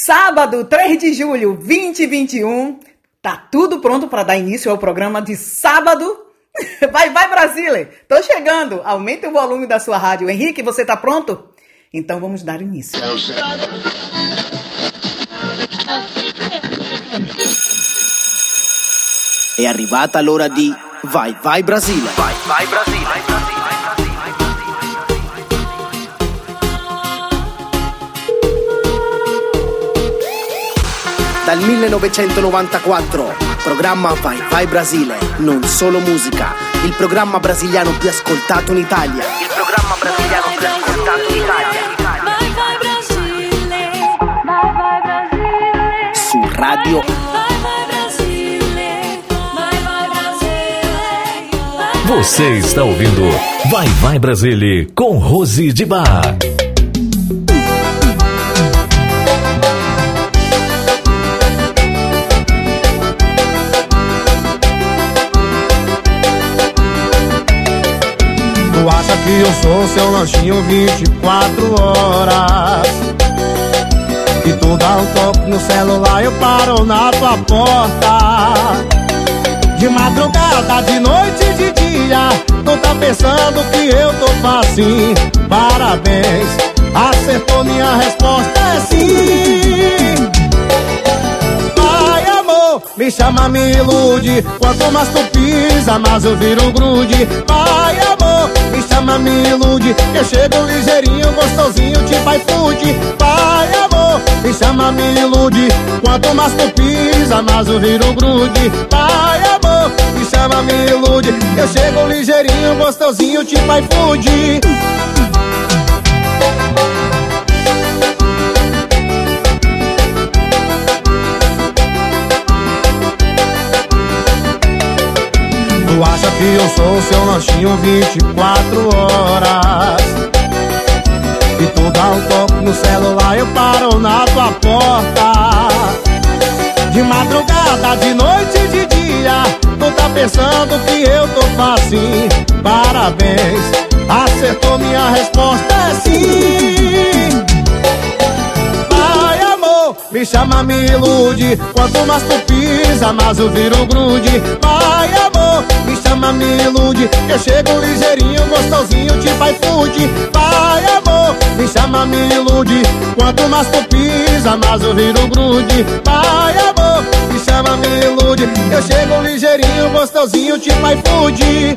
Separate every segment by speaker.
Speaker 1: Sábado, 3 de julho, 2021. Tá tudo pronto para dar início ao programa de sábado. Vai, vai, Brasília! Tô chegando! Aumente o volume da sua rádio. Henrique, você tá pronto? Então vamos dar início.
Speaker 2: È arrivata l'ora di Vai Vai Brasile. Vai Vai Brasile. Dal 1994, programma Vai Vai Brasile, non solo musica, il programma brasiliano più ascoltato in Italia. Il programma brasiliano più ascoltato in Italia. Vai Vai Brasile, Vai Vai Brasile. Su Radio Vai Vai Brasile, Vai Vai
Speaker 3: Brasile. Você está ouvindo Vai Vai Brasile com Rose de Bar.
Speaker 4: Que eu sou seu lanchinho 24 horas. E tu dá um toque no celular eu paro na tua porta. De madrugada, de noite e de dia Tu tá pensando que eu tô facinho. Parabéns, acertou minha resposta é sim. Me chama, me ilude. Quanto mais tu pisa, mais eu viro grude. Vai chama, me ilude. Eu chego ligeirinho, gostosinho, tipo iFood. Vai amor, me chama, me ilude. Quanto mais tu pisa, mais eu viro grude. Vai amor, me chama, me ilude. Eu chego ligeirinho, gostosinho, tipo iFood Tu acha que eu sou seu lanchinho 24 horas? E tu dá um toque no celular eu paro na tua porta. De madrugada, de noite e de dia Tu tá pensando que eu tô facinho Parabéns, acertou minha resposta é sim. Me chama, me ilude. Quanto mais tu pisa, mais eu viro grude. Vai chama, me ilude. Eu chego ligeirinho, gostosinho, tipo iFood Vai amor, me chama, me ilude. Quanto mais tu pisa, mais eu viro grude. Vai amor, me chama, me ilude. Eu chego ligeirinho, gostosinho, tipo iFood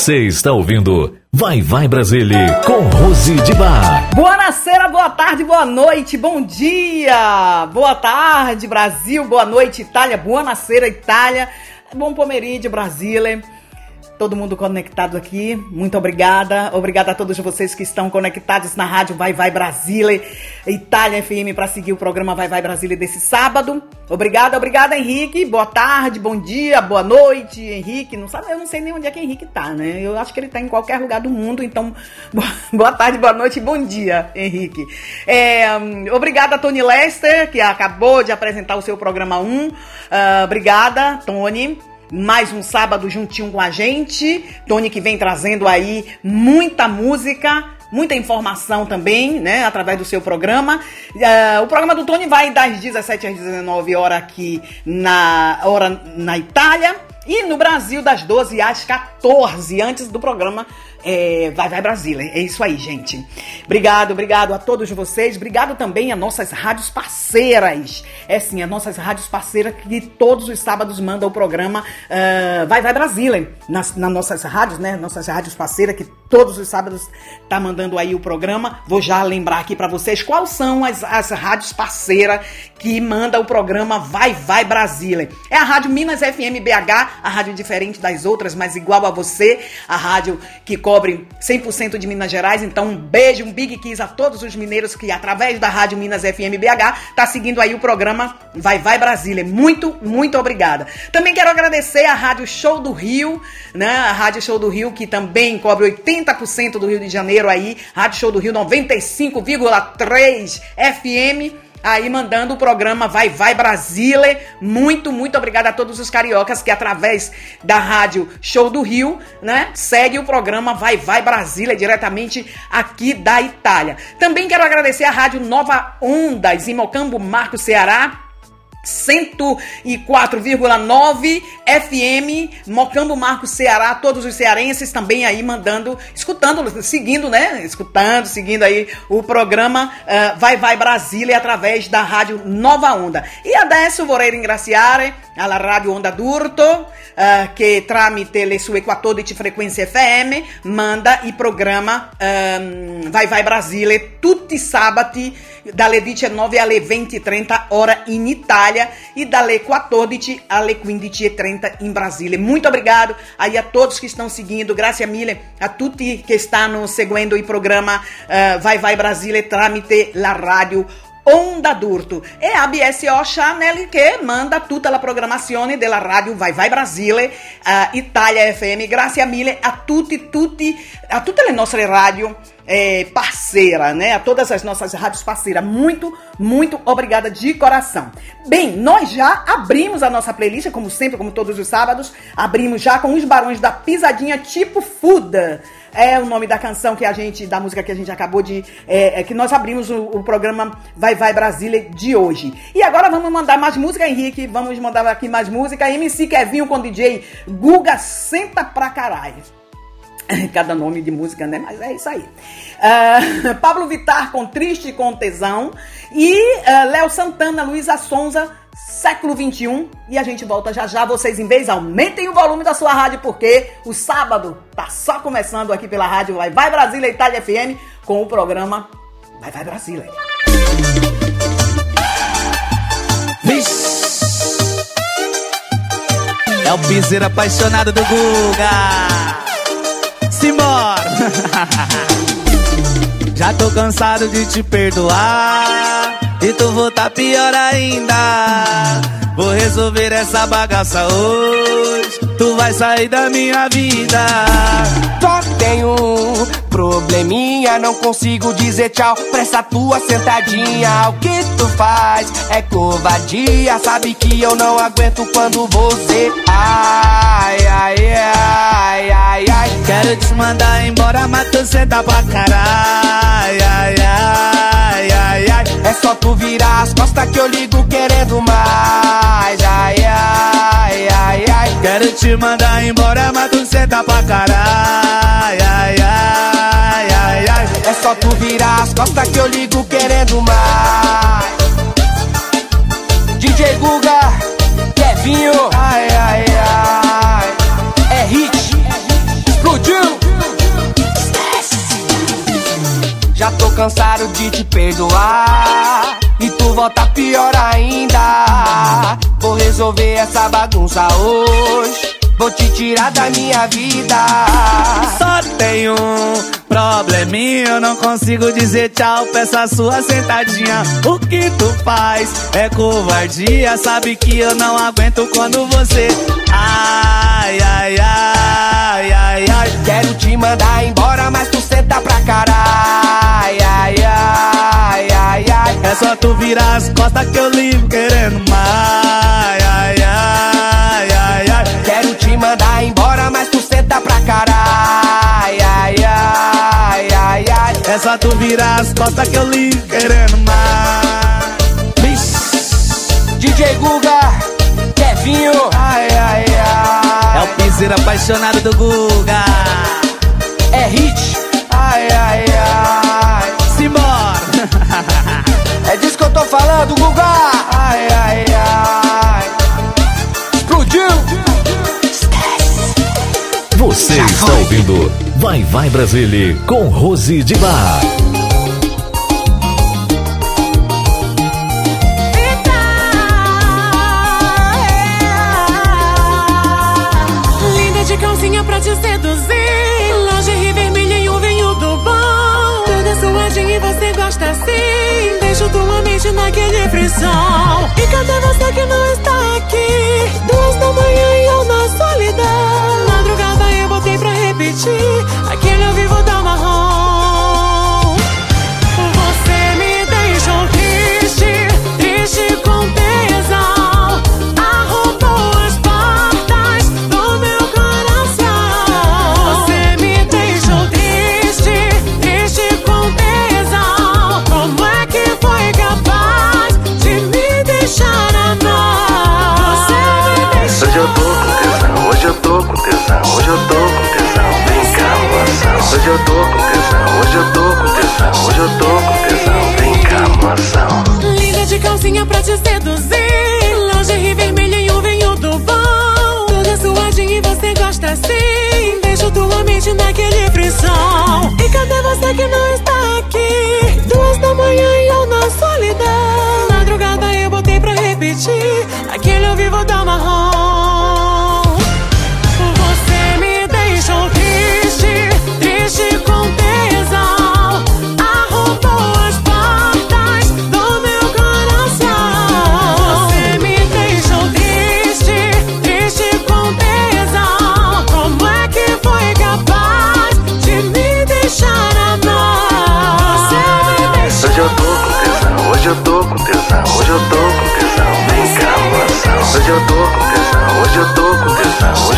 Speaker 3: Você está ouvindo Vai Vai Brasília com Rose de Bar.
Speaker 1: Boa noite, boa tarde, boa noite, bom dia. Boa tarde, Brasil, boa noite, Itália, boa noite, Itália. Bom pomeriggio, Brasília todo mundo conectado aqui. Muito obrigada. Obrigada a todos vocês que estão conectados na rádio Vai Vai Brasília, Itália FM, para seguir o programa Vai Vai Brasília desse sábado. Obrigada, obrigada, Henrique. Boa tarde, bom dia, boa noite, Henrique. Não sabe, eu não sei nem onde é que Henrique tá, né? Eu acho que ele tá em qualquer lugar do mundo, então boa tarde, boa noite, bom dia, Henrique. É, hum, obrigada, Tony Lester, que acabou de apresentar o seu programa 1. Uh, ah, obrigada, Tony mais um sábado juntinho com a gente. Tony que vem trazendo aí muita música, muita informação também, né, através do seu programa. Uh, o programa do Tony vai das 17 às 19 horas aqui na hora na Itália e no Brasil das 12 às 14, antes do programa é, vai, vai Brasília. É isso aí, gente. Obrigado, obrigado a todos vocês. Obrigado também a nossas rádios parceiras. É sim, as nossas rádios parceiras que todos os sábados mandam o programa uh, Vai, vai Brasília. Nas, nas nossas rádios, né? Nossas rádios parceiras que todos os sábados tá mandando aí o programa. Vou já lembrar aqui para vocês quais são as, as rádios parceiras que manda o programa Vai, vai Brasília. É a Rádio Minas FM BH, a rádio diferente das outras, mas igual a você, a rádio que cobre 100% de Minas Gerais. Então, um beijo, um big kiss a todos os mineiros que, através da Rádio Minas FM BH, tá seguindo aí o programa Vai Vai Brasília. Muito, muito obrigada. Também quero agradecer a Rádio Show do Rio, né? A Rádio Show do Rio, que também cobre 80% do Rio de Janeiro aí. Rádio Show do Rio 95,3 FM aí mandando o programa Vai Vai Brasile. Muito, muito obrigada a todos os cariocas que através da rádio Show do Rio, né, segue o programa Vai Vai Brasília diretamente aqui da Itália. Também quero agradecer a rádio Nova Ondas em Mocambo, Marco, Ceará 104,9 FM, Mocambo Marco Ceará, todos os cearenses também aí mandando, escutando, seguindo, né? Escutando, seguindo aí o programa uh, Vai Vai Brasília através da rádio Nova Onda. E adesso vorrei ringraziare alla Radio Onda d'Urto uh, che tramite le sue 14 frequenze FM manda il programma um, Vai Vai Brasile tutti i sabati dalle 19 alle 20.30 ora in Italia e dalle 14 alle 15.30 in Brasile. Muito obrigado aí a todos que estão seguindo, grazie mille a tutti che stanno seguendo il programma uh, Vai Vai Brasile tramite la radio Onda d'Urto. E a BSO Chanel che manda tutta la programmazione della radio Vai Vai Brasile, uh, Italia FM. Grazie mille a tutti, tutti, a tutte le nostre radio é, parceira, né? A todas as nossas rádios parceiras. Muito, muito obrigada de coração. Bem, nós já abrimos a nossa playlist, como sempre, como todos os sábados. Abrimos já com os Barões da Pisadinha tipo Fuda. É o nome da canção que a gente, da música que a gente acabou de. É, é que nós abrimos o, o, programa Vai Vai Brasília de hoje. E agora vamos mandar mais música, Henrique. Vamos mandar aqui mais música. MC Kevinho com DJ Guga Senta Pra Caralho. Cada nome de música, né? Mas é isso aí. Uh, Pablo Vitar com Triste com Tesão. E uh, Léo Santana, Luísa Sonza, século 21. E a gente volta já já. Vocês, em vez, aumentem o volume da sua rádio, porque o sábado tá só começando aqui pela rádio Vai Vai Brasília Itália FM com o programa Vai Vai Brasília.
Speaker 5: É o piseiro apaixonado do Guga. Simbora! Já tô cansado de te perdoar. E tu voltar pior ainda. Vou resolver essa bagaça hoje. Tu vai sair da minha vida.
Speaker 6: Só tenho um probleminha Não consigo dizer tchau. Pra essa tua sentadinha. O que tu faz? É covardia. Sabe que eu não aguento quando você. Ai, ai, ai, ai, ai
Speaker 5: Quero te mandar embora, mas tu senta pra caralho. Ai, ai, ai, ai
Speaker 6: É só tu virar as costas que eu ligo querendo mais. Ai, ai, ai, ai.
Speaker 5: Quero te mandar embora, mas tu senta pra caralho. Ai, ai, ai, ai.
Speaker 6: É só tu virar as costas que eu ligo querendo mais. DJ Guga, Kevinho.
Speaker 5: Ai, ai, ai
Speaker 6: Já tô cansado de te perdoar. E tu volta pior ainda. Vou resolver essa bagunça hoje Vou te tirar da minha vida.
Speaker 5: Só tenho um probleminha Eu não consigo dizer tchau. Pra essa sua sentadinha. O que tu faz é covardia. Sabe que eu não aguento quando você Ai, ai, ai, ai, ai.
Speaker 6: Quero te mandar embora, mas tu senta pra caralho. Ai, ai, ai, ai.
Speaker 5: É só tu virar as costas que eu ligo querendo mais. Ai, ai, ai,
Speaker 6: mandar embora, mas tu senta pra caralho Ai, ai, ai, ai.
Speaker 5: É só tu virar as costas que eu ligo querendo mais.
Speaker 6: DJ Guga, Kevinho.
Speaker 5: Ai, ai, ai. É o piseiro apaixonado do Guga.
Speaker 6: É hit.
Speaker 5: Ai, ai, ai. Simbora.
Speaker 6: É disso que eu tô falando, Guga.
Speaker 5: Ai, ai, ai.
Speaker 6: Explodiu
Speaker 3: você está ouvindo Vai Vai Brasília com Rose de Bar.
Speaker 7: Linda de calcinha pra te seduzir. Lingerie vermelha e um vinho do bom. Toda suadinha e você gosta assim. Deixo tua mente naquele frisão. E cadê você que não está aqui? Duas da manhã e 起。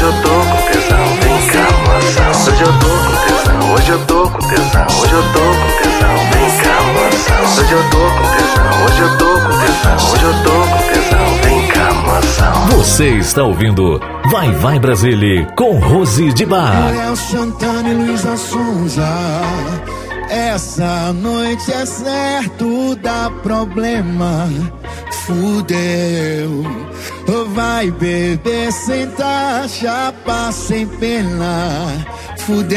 Speaker 8: Hoje eu tô com tesão, vem cá. Hoje eu tô com tesão, hoje eu tô com tesão, hoje eu tô com tesão, vem cá. Hoje eu tô com tesão, hoje eu tô com tesão, hoje eu tô com tesão, vem cá.
Speaker 3: Você está ouvindo Vai Vai Brasile com Rose de Bar.
Speaker 9: Léo Santana e Luísa Sonza. Essa noite é certo, dá problema. Fudeu vai beber sem taxa, sem pena, fudeu.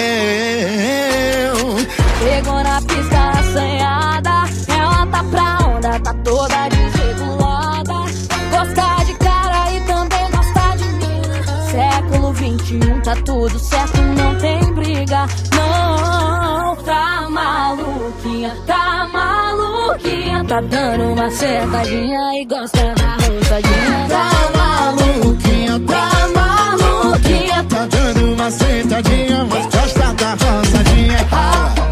Speaker 10: Pegou na pista assanhada, é
Speaker 9: ela tá pra onda, tá toda desregulada. Gosta de cara e também gosta de mina. Século 21 tá tudo certo, não tem briga, não. Tá maluquinha, tá maluquinha, tá dando uma
Speaker 10: cercadinha e gosta da rosadinha.
Speaker 9: Tá maluquinha, tá maluquinha. Tá dando uma sentadinha, mas gosta da
Speaker 4: rosadinha. Ah.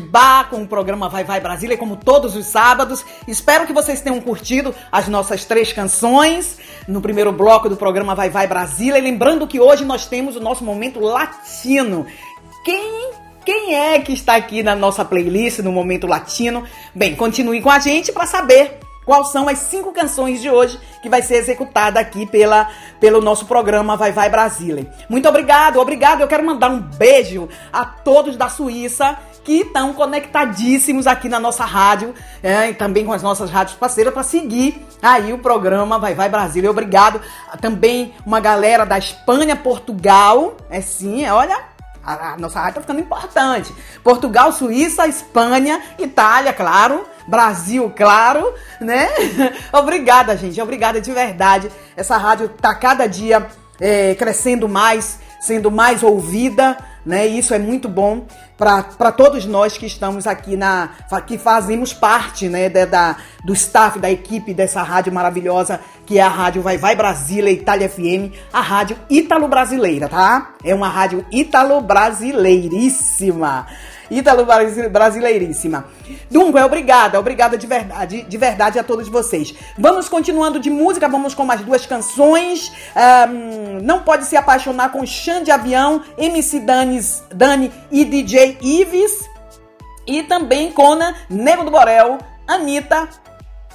Speaker 4: de bar com o programa Vai Vai Brasília, como todos os sábados. Espero que vocês tenham curtido as nossas três canções no primeiro bloco do programa Vai Vai Brasília. E lembrando que hoje nós temos o nosso momento latino. Quem
Speaker 1: quem é que está aqui na nossa playlist no momento latino? Bem, continue com a gente para saber quais são as cinco canções de hoje que vai ser executada aqui pela, pelo nosso programa Vai Vai Brasília. Muito obrigado, obrigado. Eu quero mandar um beijo a todos da Suíça que estão conectadíssimos aqui na nossa rádio é, e também com as nossas rádios parceiras para seguir aí o programa Vai Vai Brasília. Obrigado. Também uma galera da Espanha, Portugal. É sim, é, olha, a, nossa rádio tá ficando importante. Portugal, Suíça, Espanha, Itália, claro. Brasil, claro, né? Obrigada, gente. Obrigada de verdade. Essa rádio tá cada dia é, crescendo mais, sendo mais ouvida, né? Isso é muito bom para todos nós que estamos aqui na. que fazemos parte né, da, da, do staff, da equipe dessa rádio maravilhosa, que é a Rádio Vai Vai Brasília, Itália FM, a rádio ítalo-brasileira, tá? É uma rádio. Ítalo brasileiríssima. Dunga, obrigada, obrigada de verdade, de verdade a todos vocês. Vamos continuando de música, vamos com mais duas canções. Um, não pode se apaixonar com Xande Avião, MC Danis, Dani e DJ Ives. E também Cona, Nego do Borel, Anitta,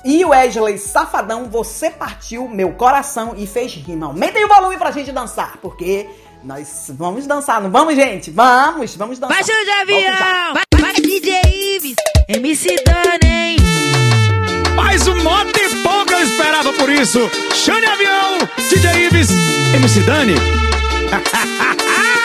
Speaker 1: e Wesley Safadão, você partiu meu coração e fez rima. Aumentem o volume pra gente dançar, porque nós vamos dançar, não vamos, gente? Vamos, vamos dançar.
Speaker 11: Vai, de avião! Vai, vai, DJ Ives, MC Dani,
Speaker 12: Mais um mó tempão que eu esperava por isso. Xane Avião, DJ Ives, MC Dani.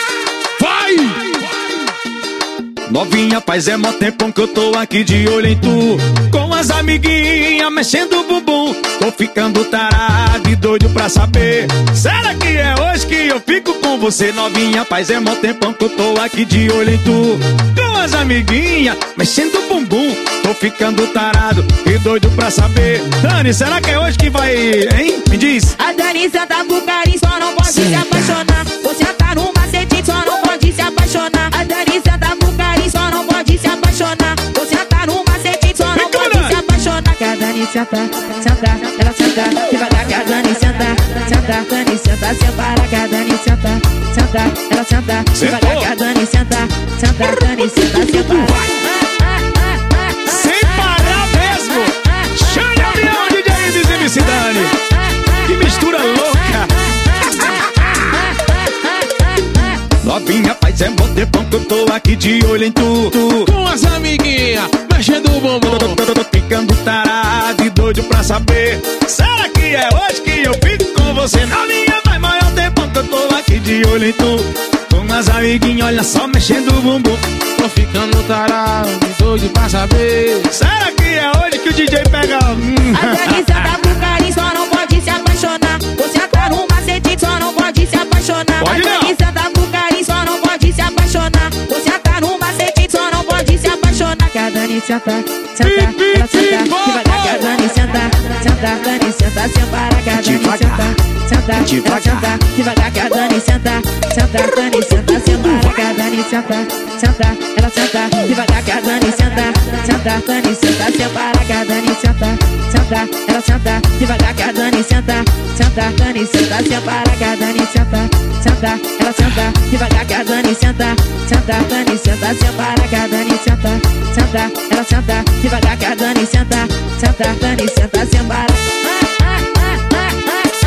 Speaker 12: Novinha, paz, é mó tempão que eu tô aqui de olho em tu. Com as amiguinhas mexendo o bumbum Tô ficando tarado e doido pra saber. Será que é hoje que eu fico com você Novinha, paz, é mó tempão que eu tô aqui de olho em tu. Com as amiguinhas mexendo o bumbum Tô ficando tarado e doido pra saber. Dani, será que é hoje que vai, hein? Me diz.
Speaker 11: A Dani senta pro carinho, só não pode se apaixonar. Você tá no macete, só não pode se apaixonar. A Dani Dani senta, senta, ela senta Devagar que a Dani senta, senta Dani senta, separa que a Dani senta, senta Ela senta, devagar que a Dani senta, senta Dani senta, separa
Speaker 12: Sem parar mesmo Xane Avião, DJ Ives e MC Dani Que mistura louca Novinha, paz, é bom tempão que eu tô aqui de olho em tu, tu. Com as amiguinhas, mexendo o bumbum ficando tarado e doido pra saber. Será que é hoje que eu fico com você? Novinha, faz maior tempão que eu tô aqui de olho em tu. Com as amiguinhas, olha só, mexendo o bumbum. Tô ficando tarado doido pra saber. Será que é hoje que o DJ pega... Hum.
Speaker 11: A senta pro carinho, só não pode se apaixonar. Você tá no macete, só não pode se apaixonar.
Speaker 12: Pode
Speaker 11: A senta pro carinho, só não pode se apaixonar. Você tá no macete, só não pode se apaixonar. Que a Dani senta, senta, ela senta Devagar que a Dani senta, Dani senta, que a Dani senta. Devagar. Dani senta, senta Dani senta, separa que a Dani senta. Senta, ela senta Devagar Dani senta, senta Dani senta, separa que a Dani senta. Senta, ela senta Devagar Dani senta. Senta, Dani senta, que a Dani senta. Senta, ela senta Devagar Dani senta. Senta, Dani senta, que a Dani senta ela senta Devagar que a Dani senta Senta, Dani senta, separa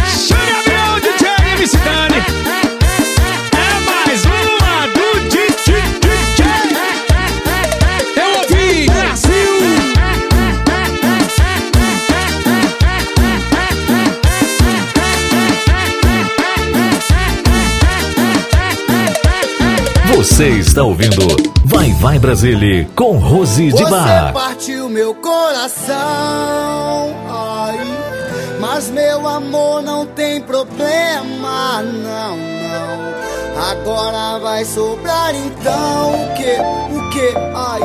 Speaker 12: Xane Avião, DJ MC Dani. É mais uma do DJ Eu ouvi Brasil.
Speaker 3: Você está ouvindo Vai Vai Brasília com Rose de
Speaker 13: Você
Speaker 3: Bar.
Speaker 13: partiu meu coração, ai, mas meu amor não tem problema, não, não. Agora vai sobrar então o que, o que, ai,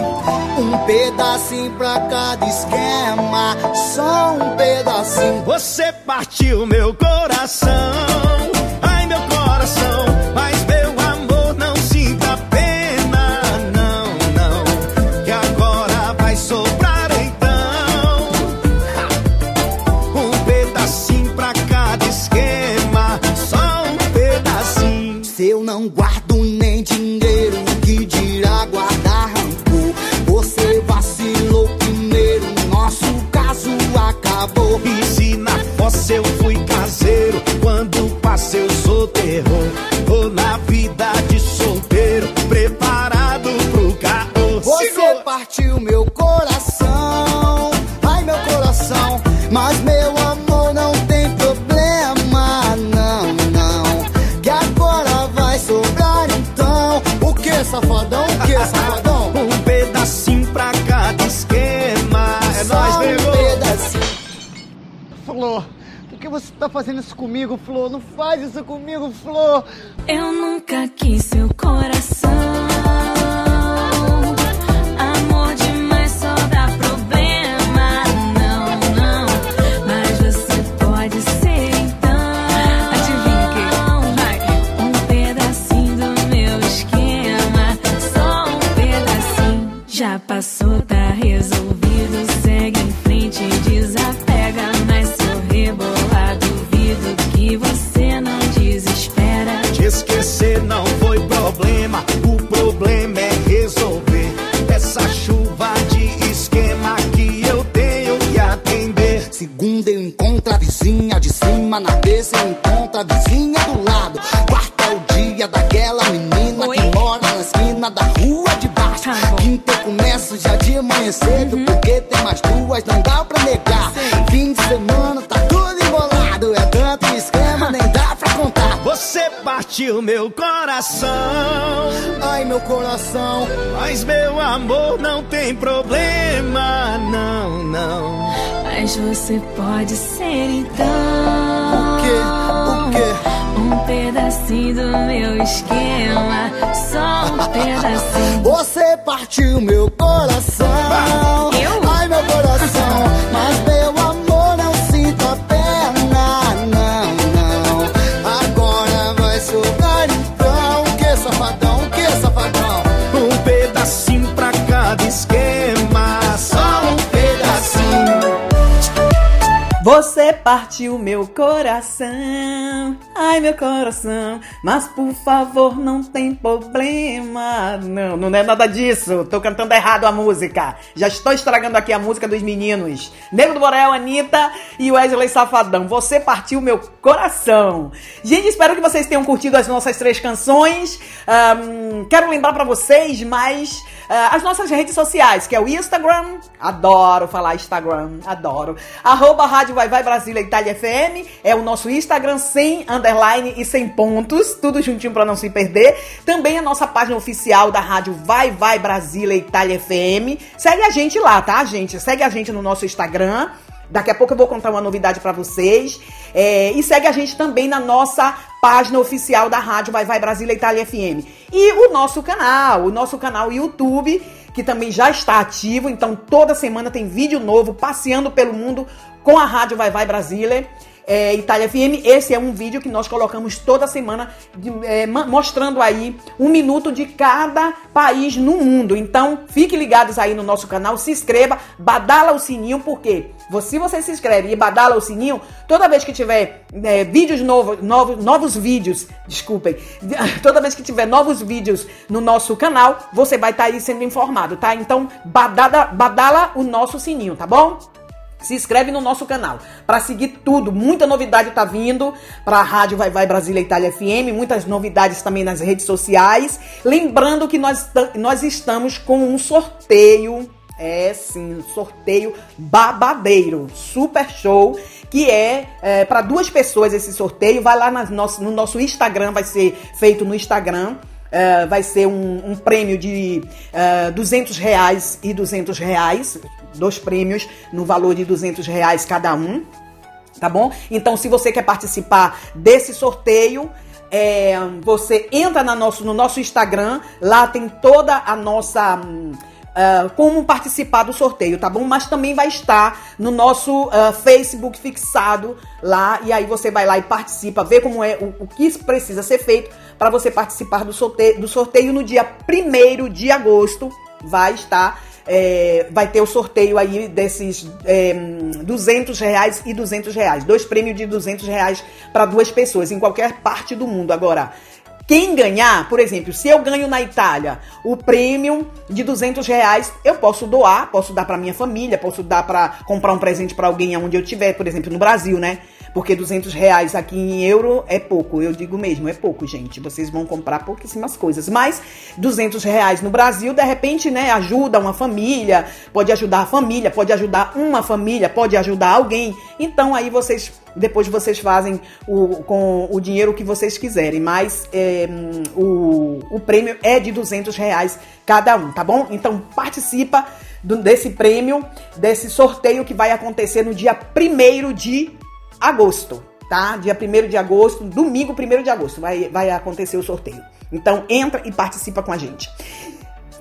Speaker 13: um pedacinho pra cada esquema, só um pedacinho.
Speaker 12: Você partiu meu coração, seu que
Speaker 14: você tá fazendo isso comigo, Flor? Não faz isso comigo, Flor.
Speaker 15: Eu nunca quis seu coração. Amor demais só dá problema. Não, não. Mas você pode ser então. Adivinha que? Um pedacinho do meu esquema. Só um pedacinho. Já passou, tá eu
Speaker 13: encontro a vizinha de cima, na terça eu encontro a vizinha do lado. Quarta é o dia daquela menina que mora na esquina da rua de baixo. Quinta eu começo já de manhã cedo,
Speaker 12: Você partiu meu coração,
Speaker 13: Ai, meu coração.
Speaker 12: mas meu amor não tem problema, não, não.
Speaker 15: Mas você pode ser então.
Speaker 13: O quê? O quê?
Speaker 15: Um pedacinho do meu esquema. Só um pedacinho.
Speaker 13: Você partiu meu coração.
Speaker 1: Você partiu meu coração, ai meu coração, mas por favor não tem problema. Não, não é nada disso. Tô cantando errado a música. Já estou estragando aqui a música dos meninos. Nego do Borel, Anitta e Wesley Safadão. Você partiu meu coração. Gente, espero que vocês tenham curtido as nossas três canções. Ahn, quero lembrar pra vocês mais ah, as nossas redes sociais, que é o Instagram. Adoro falar Instagram, adoro. Arroba Rádio Vai Vai Brasília Itália FM. É o nosso Instagram sem underline e sem pontos. Tudo juntinho pra não se perder. Também a nossa página oficial da Rádio Vai Vai Brasília Itália FM. Segue a gente lá, tá, gente? Segue a gente no nosso Instagram. Daqui a pouco eu vou contar uma novidade pra vocês. É, e segue a gente também na nossa página oficial da rádio Vai Vai Brasília Itália FM. E o nosso canal, o nosso canal YouTube, que também já está ativo. Então toda semana tem vídeo novo passeando pelo mundo com a rádio Vai Vai Brasília. É, Itália FM, esse é um vídeo que nós colocamos toda semana de- é, mostrando aí um minuto de cada país no mundo. Então, fiquem ligados aí no nosso canal, se inscreva, badala o sininho, porque se você se inscreve e badala o sininho, toda vez que tiver é, vídeos novos, novos, novos vídeos, desculpem, toda vez que tiver novos vídeos no nosso canal, você vai estar aí sendo informado, tá? Então, badala o nosso sininho, tá bom? Se inscreve no nosso canal para seguir tudo. Muita novidade tá vindo para a Rádio Vai Vai Brasília Itália FM, muitas novidades também nas redes sociais. Lembrando que nós, nós estamos com um sorteio, é sim, um sorteio babadeiro, super show, que é, para duas pessoas esse sorteio. Vai lá nosso, no nosso Instagram, vai ser feito no Instagram. É, vai ser um, um prêmio de é, 200 reais e 200 reais, dois prêmios no valor de 200 reais cada um, tá bom? Então, se você quer participar desse sorteio, é, você entra na nosso, no nosso Instagram, lá tem toda a nossa. ah, como participar do sorteio, tá bom? Mas também vai estar no nosso ah, Facebook fixado lá, e aí você vai lá e participa, vê como é o, o que precisa ser feito para você participar do sorteio, do sorteio no dia 1 de agosto. Vai estar é, vai ter o sorteio aí desses é, 200 reais e 200 reais. Dois prêmios de 200 reais para duas pessoas em qualquer parte do mundo. Agora, quem ganhar, por exemplo, se eu ganho na Itália o prêmio de 200 reais, eu posso doar, posso dar para minha família, posso dar para comprar um presente para alguém onde eu estiver, por exemplo, no Brasil, né? Porque 200 reais aqui em euro é pouco, eu digo mesmo, é pouco, gente. Vocês vão comprar pouquíssimas coisas. Mas 200 reais no Brasil, de repente, né, ajuda uma família, pode ajudar a família, pode ajudar uma família, pode ajudar alguém. Então aí vocês, depois vocês fazem o, com o dinheiro que vocês quiserem. Mas é, o, o prêmio é de 200 reais cada um, tá bom? Então participa desse prêmio, desse sorteio que vai acontecer no dia 1 de agosto, tá? Dia 1 de agosto, domingo 1 de agosto, vai, vai acontecer o sorteio. Então entra e participa com a gente.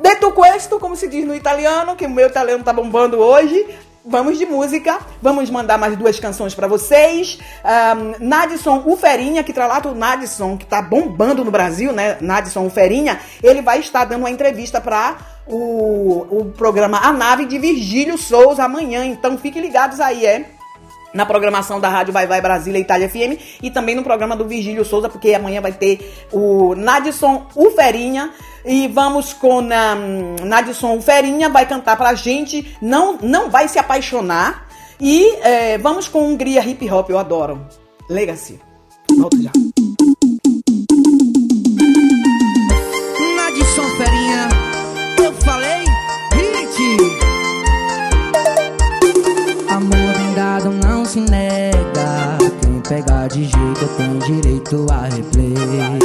Speaker 1: Detto questo, como se diz no italiano, que o meu italiano tá bombando hoje. Vamos de música, vamos mandar mais duas canções pra vocês. Um, Nadson Uferinha, que tralata o Nadson, que tá bombando no Brasil, né? Nadson Uferinha, ele vai estar dando uma entrevista pra o, o programa A Nave de Virgílio Souza amanhã. Então fiquem ligados aí, é? Na programação da Rádio Vai Vai Brasília Itália FM e também no programa do Virgílio Souza, porque amanhã vai ter o Nadson Uferinha e vamos com um, Nadson Uferinha, vai cantar pra gente, não, não vai se apaixonar e eh, vamos com Hungria Hip Hop, eu adoro. Legacy. Volto já.
Speaker 16: Nadson Ferinha, se nega. Quem pegar de jeito tem direito a replay.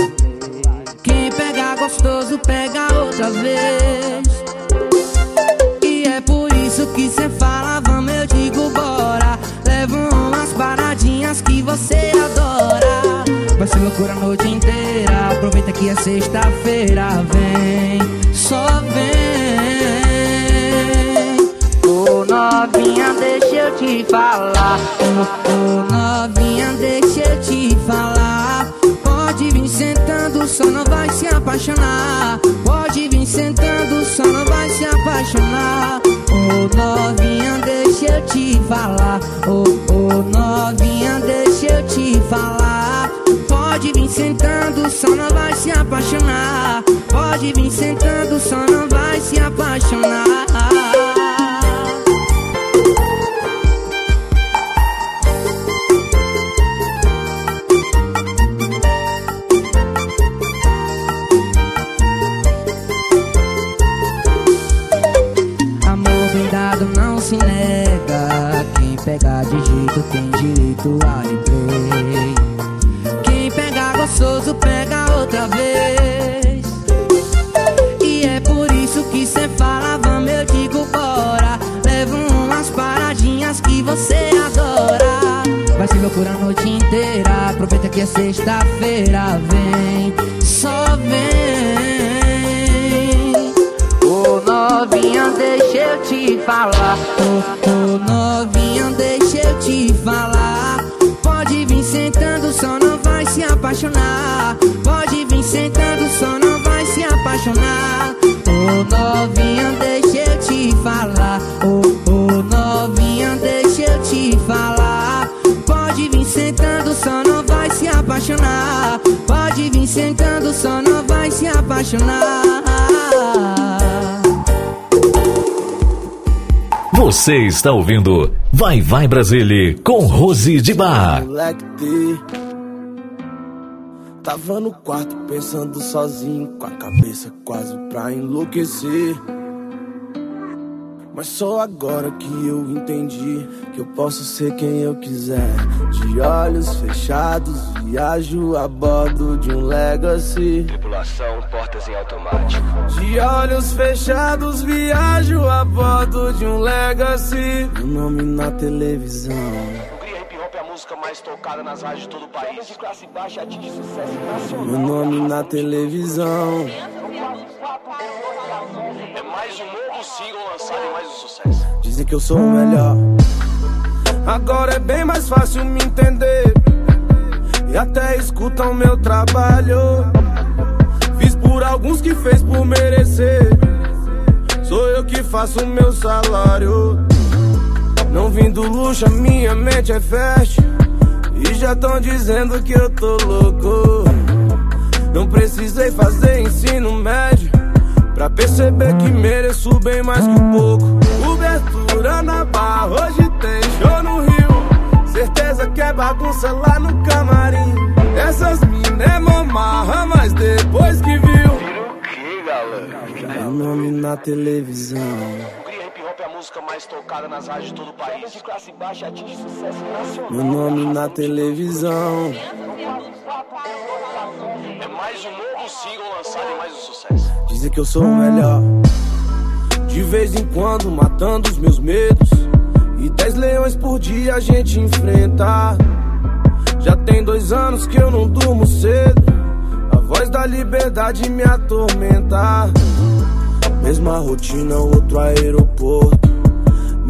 Speaker 16: Quem pegar gostoso pega outra vez. E é por isso que cê fala, vamos, eu digo bora. Leva umas paradinhas que você adora. Vai ser loucura a noite inteira. Aproveita que é sexta-feira, vem, só vem. Novinha, deixa eu te falar. Ô, ô novinha, deixa eu te falar. Pode vir sentando, só não vai se apaixonar. Pode vir sentando, só não vai se apaixonar. Ô novinha, deixa eu te falar. Ô, ô novinha, deixa eu te falar. Pode vir sentando, só não vai se apaixonar. Pode vir sentando, só não vai se apaixonar. Pegar de jeito tem direito a replay. Quem pegar gostoso pega outra vez. E é por isso que cê fala, vamos, eu digo bora. Leva umas paradinhas que você adora. Vai ser loucura a noite inteira. Aproveita que é sexta-feira, vem, só vem. Novinha, deixa eu te falar. Ô, ô novinha, deixa eu te falar. Pode vir sentando, só não vai se apaixonar. Pode vir sentando, só não vai se apaixonar. Ô novinha, deixa eu te falar. Ô novinha, deixa eu te falar. Pode vir sentando, só não vai se apaixonar. Pode vir sentando, só não vai se apaixonar.
Speaker 3: Você está ouvindo Vai Vai Brasília com Rose de Bar.
Speaker 2: Tava no quarto pensando sozinho, com a cabeça quase pra enlouquecer. Mas só agora que eu entendi que eu posso ser quem eu quiser. De olhos fechados, viajo a bordo de um Legacy.
Speaker 8: Tripulação, portas em automático.
Speaker 2: De olhos fechados, viajo a bordo de um Legacy. Meu nome na televisão.
Speaker 8: Música mais tocada nas rádios de todo o país. de classe baixa atinge sucesso nacional.
Speaker 2: Meu nome na televisão.
Speaker 8: É mais um novo single lançado e mais um sucesso.
Speaker 2: Dizem que eu sou o melhor. Agora é bem mais fácil me entender. E até escutam meu trabalho. Fiz por alguns que fez por merecer. Sou eu que faço o meu salário. Não vim do luxo, a minha mente é fast. E já tão dizendo que eu tô louco. Não precisei fazer ensino médio. Pra perceber que mereço bem mais que um pouco. Cobertura na barra, hoje tem show no Rio.
Speaker 17: Certeza que é bagunça lá no camarim. Essas minas é mamarra, mas depois que viu.
Speaker 2: Meu nome na televisão.
Speaker 18: Música mais tocada nas rádios de todo o país. De classe baixa atinge sucesso nacional.
Speaker 2: Meu nome na televisão.
Speaker 18: É mais um novo single lançado e mais um sucesso.
Speaker 2: Dizem que eu sou o melhor. De vez em quando matando os meus medos. E dez leões por dia a gente enfrenta. Já tem dois anos que eu não durmo cedo. A voz da liberdade me atormenta. Mesma rotina, outro aeroporto.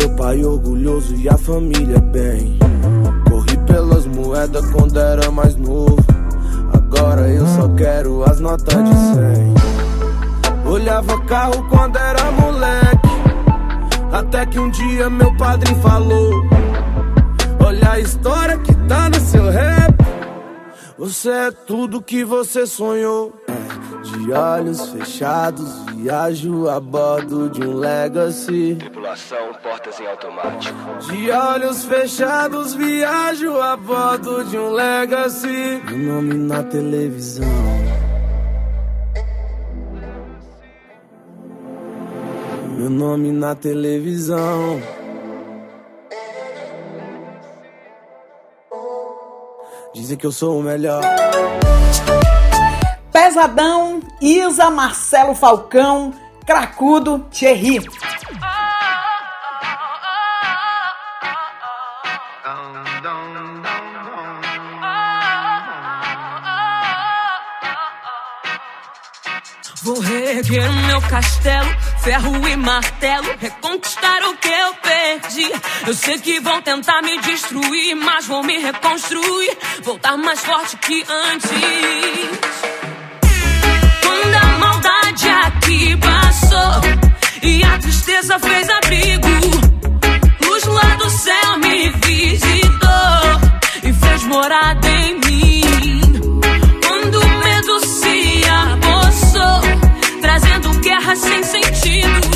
Speaker 2: Meu pai orgulhoso e a família bem. Corri pelas moedas quando era mais novo. Agora eu só quero as notas de 100. Olhava carro quando era moleque. Até que um dia meu padrinho falou: Olha a história que tá no seu rap. Você é tudo que você sonhou. De olhos fechados, viajo a bordo de um Legacy.
Speaker 18: Tripulação, portas em automático.
Speaker 2: De olhos fechados, viajo a bordo de um Legacy. Meu nome na televisão. Meu nome na televisão. Dizem que eu sou o melhor.
Speaker 1: Pesadão, Isa, Marcelo Falcão, Cracudo, Thierry.
Speaker 9: Vou reerguer o meu castelo, ferro e martelo, reconquistar o que eu perdi. Eu sei que vão tentar me destruir, mas vou me reconstruir, voltar mais forte que antes. Maldade aqui passou e a tristeza fez abrigo, luz lá do céu me visitou e fez morada em mim. Quando o medo se apossou, trazendo guerra sem sentido,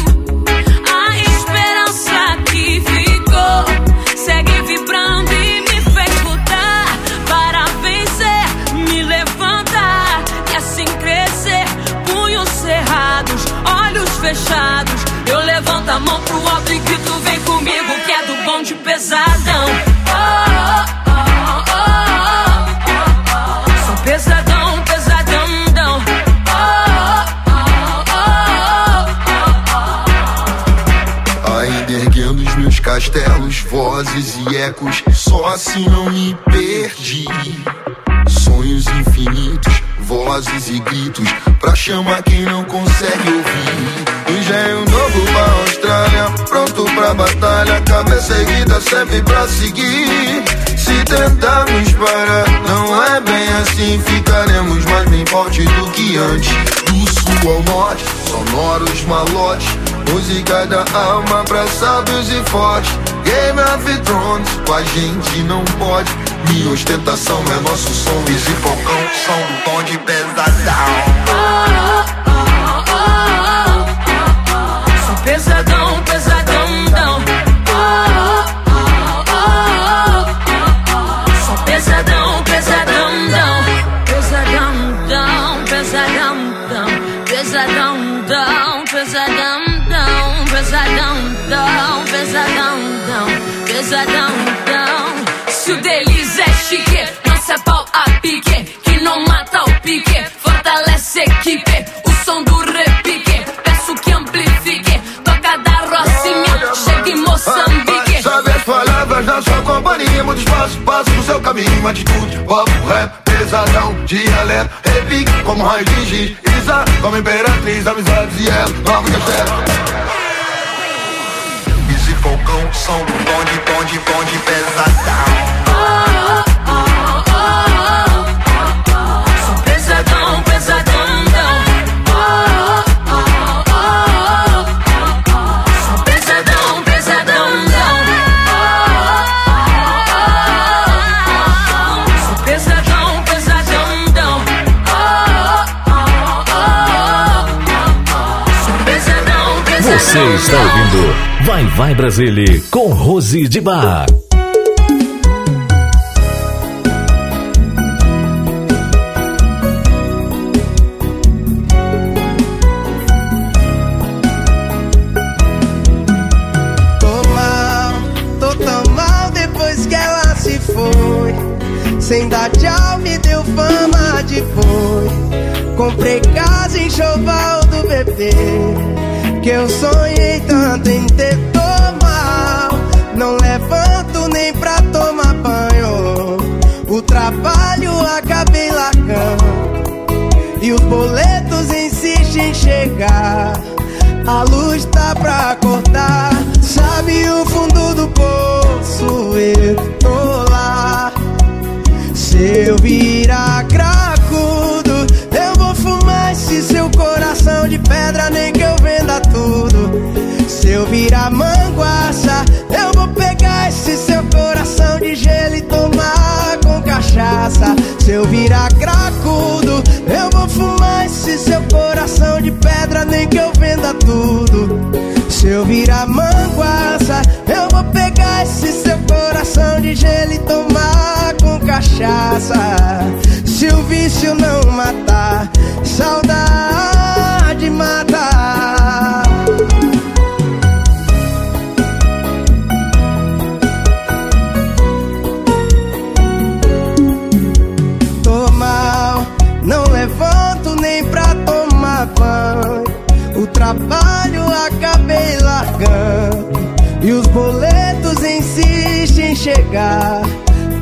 Speaker 9: fechados. Eu levanto a mão pro alto e grito: Vem comigo, que é do bonde pesadão. Oh, oh, oh,
Speaker 19: castelos, vozes e ecos, só assim não me perdi. Sonhos infinitos, vozes e gritos, pra chamar quem não consegue ouvir. Engenho novo pra Austrália, pronto pra batalha, cabeça erguida sempre pra seguir. Se tentarmos parar, não é bem assim, ficaremos mais bem forte do que antes. Do sul ao norte, sonoros malotes, música da alma pra sábios e fortes. Game of Thrones, com a gente não pode. Minha ostentação é nosso som, Easy Falcão, som do tom de pesadão.
Speaker 9: Sou Rocinha, chega em Moçambique.
Speaker 19: Sabe as palavras da sua companhia Muito espaço, passo no seu caminho. Atitude, papo, rap, pesadão Dialeto, repique como raio de giz Isa, como imperatriz Amizades e ela, nova castelo Easy Falcão, som bonde, bonde, bonde Pesadão
Speaker 3: Você está ouvindo Vai Vai Brasília com Rose de Bar.
Speaker 17: Sem dar tchau me deu fama de boi. Comprei casa em Choval do bebê que eu sonhei tanto em ter tomar. Não levanto nem pra tomar banho. O trabalho acabei largando. E os boletos insistem em chegar. A luz tá pra cortar. Sabe o fundo do poço? Eu tô lá. Se eu virar cracudo, eu vou fumar esse seu coração de pedra, nem que eu virar manguaça, eu vou pegar esse seu coração de gelo e tomar com cachaça. Se eu virar cracudo, eu vou fumar esse seu coração de pedra, nem que eu venda tudo. Se eu virar manguaça, eu vou pegar esse seu coração de gelo e tomar com cachaça. Se o vício não matar, saudade mata. Os boletos insistem em chegar.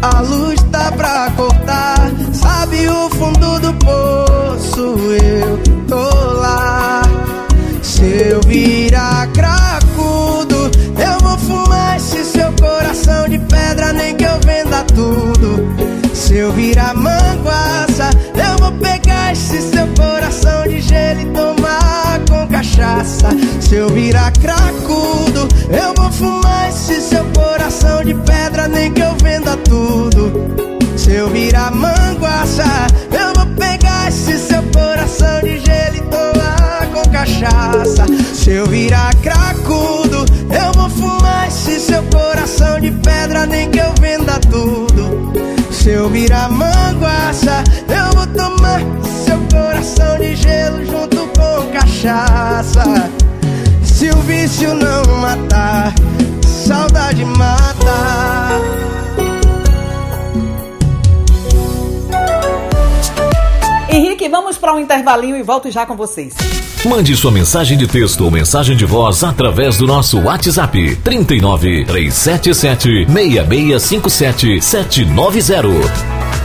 Speaker 17: A luz tá pra cortar. Sabe o fundo do poço? Eu tô lá. Se eu virar cracudo, eu vou fumar esse seu coração de pedra, nem que eu venda tudo. Se eu virar manguaça, eu vou pegar esse seu coração de gelo e tomar com cachaça. Se eu virar cracudo, eu vou fumar esse seu coração de pedra, nem que eu venda tudo. Se eu virar manguaça, eu vou pegar esse seu coração de gelo e tomar com cachaça. Se eu virar cracudo, eu vou fumar esse seu coração de pedra, nem que eu venda tudo. Se eu virar eu vou tomar seu coração de gelo junto com cachaça. Se o vício não matar, saudade mata.
Speaker 1: Henrique, vamos para um intervalinho e volto já com vocês.
Speaker 3: Mande sua mensagem de texto ou mensagem de voz através do nosso WhatsApp 39 377 6657 790.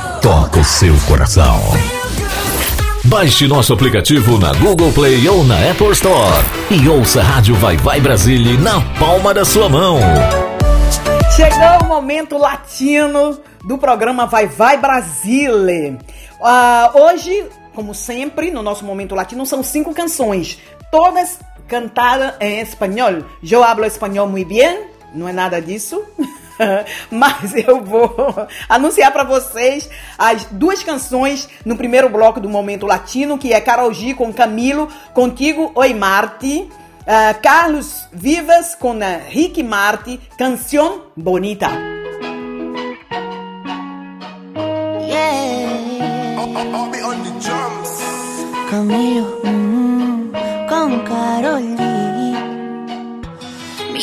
Speaker 3: toca o seu coração. Baixe nosso aplicativo na Google Play ou na Apple Store e ouça a Rádio Vai Vai Brasília na palma da sua mão.
Speaker 1: Chegou o momento latino do programa Vai Vai Brasile. Ah, hoje, como sempre, no nosso momento latino, são cinco canções, todas cantadas em espanhol. Eu hablo espanhol muito bem, não é nada disso. Mas eu vou anunciar para vocês as duas canções no primeiro bloco do Momento Latino, que é Carol G com Camilo, Contigo Oi Marti, uh, Carlos Vivas com uh, Ricky Marti, Canción Bonita.
Speaker 20: Camilo mm, con Carol G.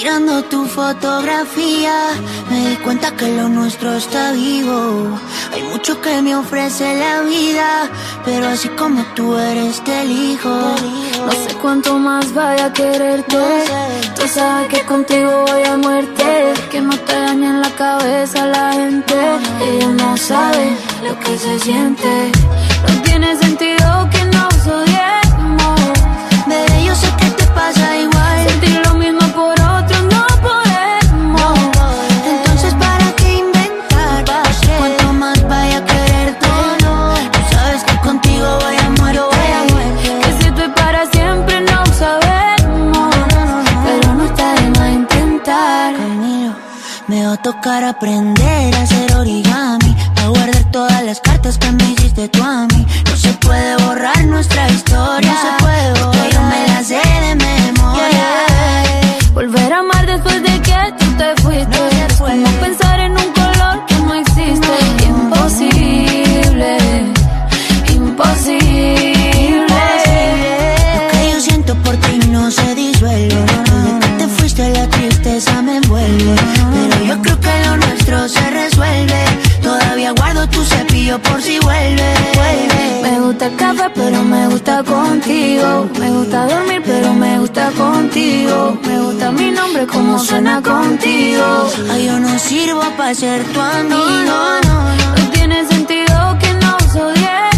Speaker 20: Mirando tu fotografía, me di cuenta que lo nuestro está vivo. Hay mucho que me ofrece la vida, pero así como tú eres, te elijo.
Speaker 15: No sé cuánto más vaya a quererte. Tú sabes que contigo voy a muerte. Que no te dañen la cabeza la gente. Ella no sabe lo que se siente. No tiene sentido que nos odiemos.
Speaker 20: Tocar aprender a hacer origami. A guardar todas las cartas que me hiciste tú a mí. No se puede borrar nuestra historia. No se puede borrar. Yo me la sé de memoria.
Speaker 15: Volver a amar después de que tú te fuiste. Como pensar en un color que no existe. Imposible, imposible.
Speaker 20: Lo que yo siento por ti no se disuelve. Desde que te fuiste la tristeza me envuelve. Por si vuelve.
Speaker 15: Me gusta el café, pero me gusta contigo. Me gusta dormir, pero me gusta contigo. Me gusta mi nombre, como suena contigo.
Speaker 20: Ay, yo no sirvo para ser tu amigo.
Speaker 15: No tiene sentido que nos odiemos.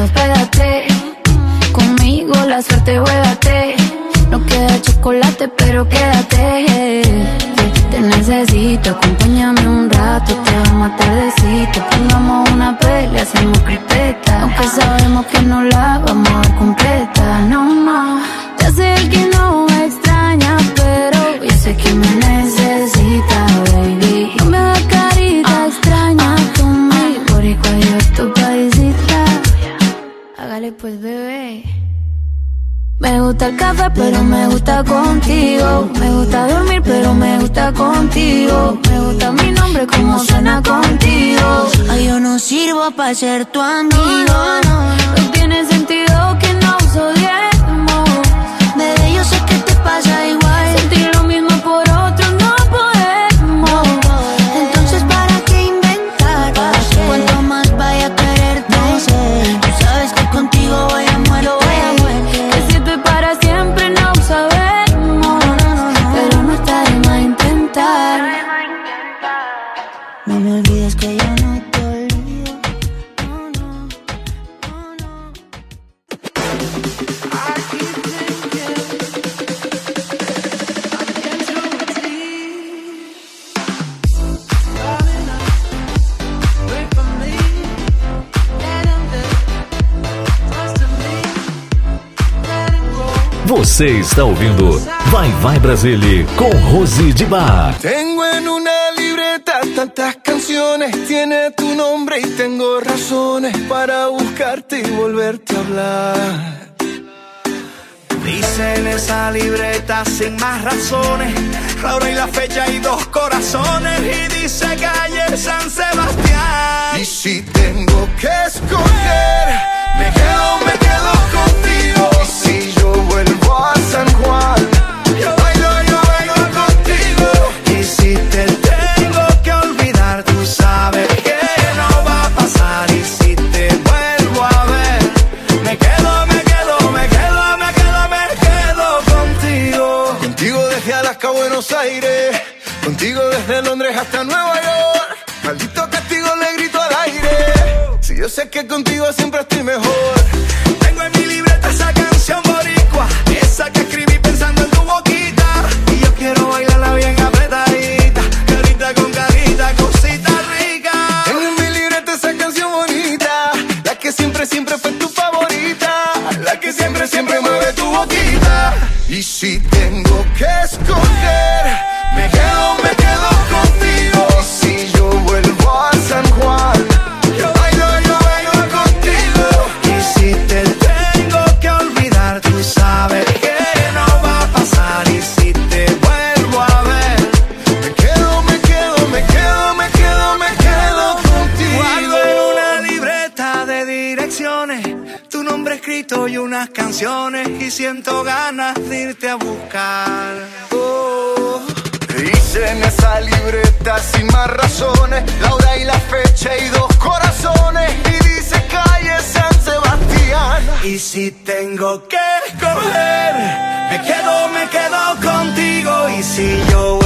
Speaker 20: A
Speaker 15: mi casa, pégate. Conmigo la suerte, juégate. No queda chocolate, pero quédate. Te necesito, acompáñame un rato. Te vamos tardecito. Pongamos una pelea, hacemos cripeta. Aunque sabemos que no la vamos a ver completa. No, no. Ya sé que no me extraña, pero yo sé que me necesita, pues, bebé. Me gusta el café, pero me gusta contigo. Me gusta dormir, pero me gusta contigo. Me gusta mi nombre, como suena contigo.
Speaker 20: Ay, yo no sirvo para ser tu amigo.
Speaker 15: No tiene sentido que nos odiemos.
Speaker 20: Bebé, yo sé que te pasa igual.
Speaker 3: Você está ouvindo Vai Vai Brasília com Rose de Bar.
Speaker 19: Tengo en una libreta tantas canciones, tiene tu nombre y tengo razones para buscarte y volverte a hablar.
Speaker 21: Dice en esa libreta sin más razones, la hora y la fecha y dos corazones y dice calle San Sebastián.
Speaker 19: Y si tengo que escoger, me quedo, me quedo contigo. Y a San Juan, yo bailo, yo bailo contigo.
Speaker 21: Y si te tengo que olvidar, tú sabes que no va a pasar. Y si te vuelvo a ver, me quedo, me quedo, me quedo, me quedo, me quedo contigo.
Speaker 19: Contigo desde Alaska a Buenos Aires, contigo desde Londres hasta Nueva York. Maldito castigo, le grito al aire. Si yo sé que contigo siempre estoy mejor.
Speaker 21: Más razones, la hora y
Speaker 19: la fecha y dos corazones. Y dice calle San Sebastián. Y si tengo que escoger, me quedo, me quedo contigo. Y si yo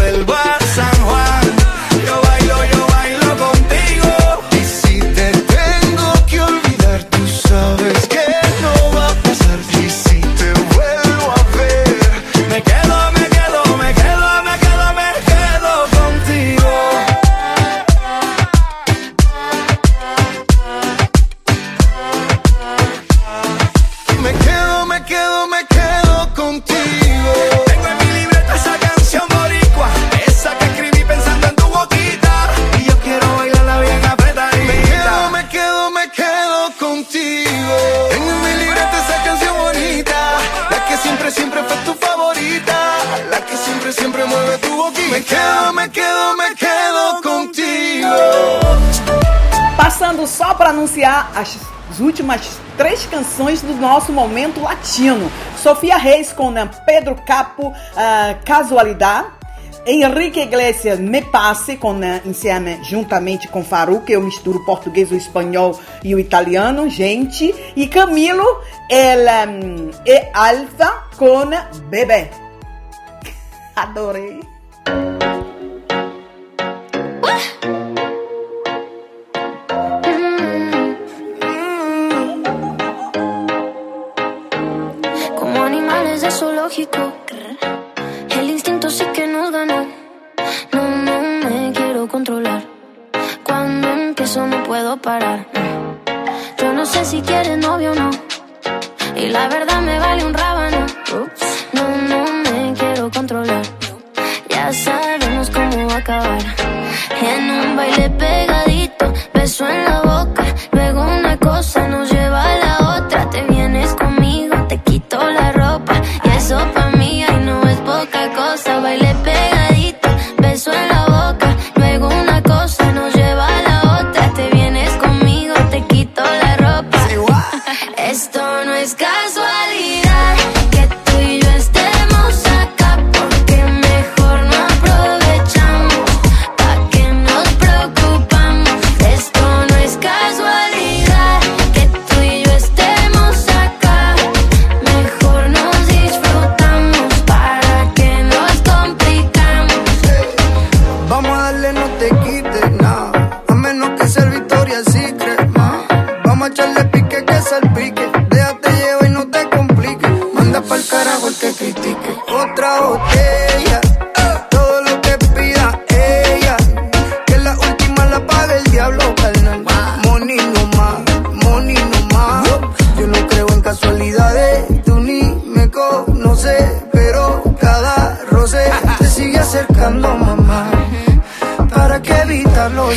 Speaker 19: contigo.
Speaker 21: Tengo en mi libreta
Speaker 19: esa canción bonita, la que siempre, siempre fue tu favorita, la que siempre, siempre
Speaker 21: mueve tu boquita. Me quedo, me quedo, me quedo contigo.
Speaker 19: Passando só
Speaker 1: para anunciar as últimas três canções do nosso momento latino. Sofia Reis com né, Pedro Capo, ah, uh, Casualidade. Henrique Iglesias Me Passe, com, eh, insieme, juntamente com Faruk, eu misturo o português, o espanhol e o italiano, gente. E Camilo, ela hum, é alfa com bebê. Adorei.
Speaker 13: controlar. Cuando empiezo no puedo parar. Yo no sé si quieres novio o no. Y la verdad me vale un rábano. No, no me quiero controlar. Ya sabemos cómo va a acabar. En un baile pegadito, beso en la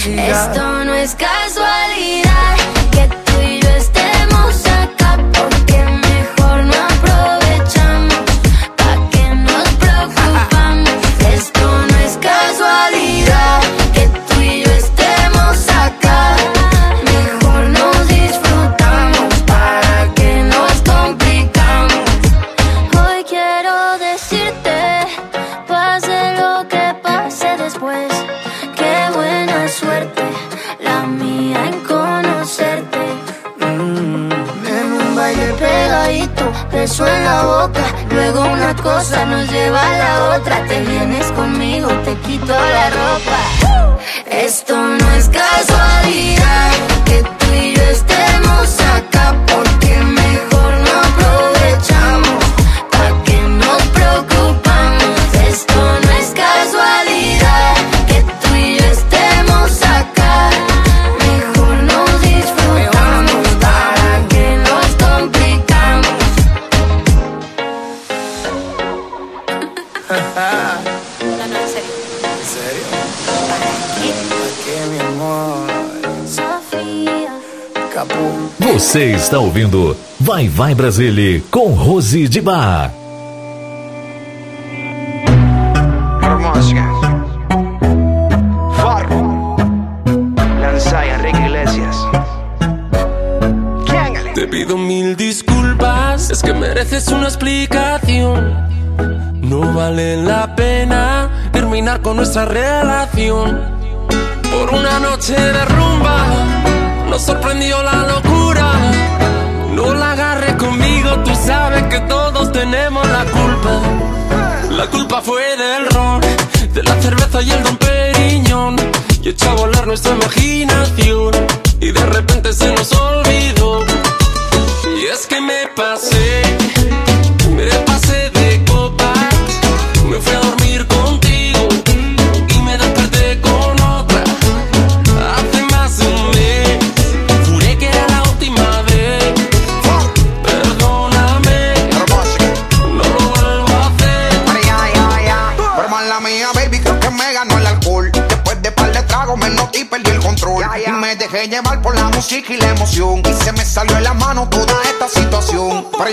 Speaker 13: Esto no es
Speaker 22: casual. está ouvindo Vai Vai Brasile com Rose de Bar.
Speaker 23: Fargo, Lanzai, Enrique Iglesias.
Speaker 24: Te pido mil disculpas, es que mereces una explicación. No vale la pena terminar con nuestra relación. fue del ron, de la cerveza y el don Periñón. Y echó a volar nuestra imaginación y de repente se nos olvidó. Y es que me pasé.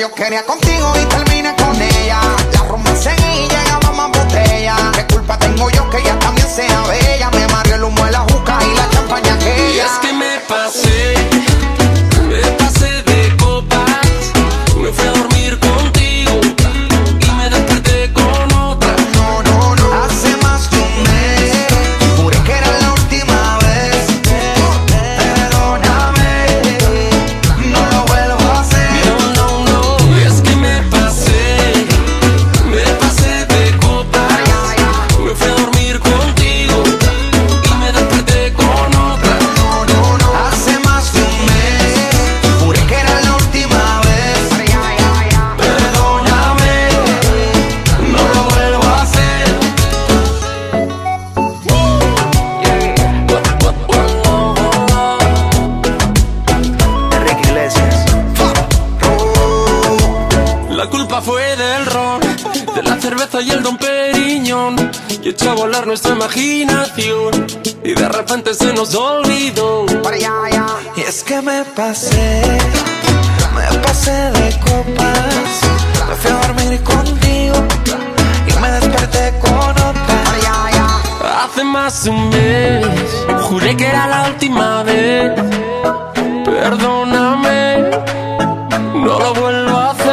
Speaker 25: yo quería contigo y terminé con ella. La rumba seguía y llegaba más botella. ¿Qué culpa tengo yo que ella también sea bella? Me mareó el humo de la juca y la champaña aquella.
Speaker 24: Y es que me pasé. Y echó a volar nuestra imaginación y de repente se nos olvidó.
Speaker 26: Y es que me pasé, me pasé de copas, me fui a dormir contigo y me desperté con otra.
Speaker 24: Hace más de un mes, juré que era la última vez. Perdóname, no lo vuelvo a hacer.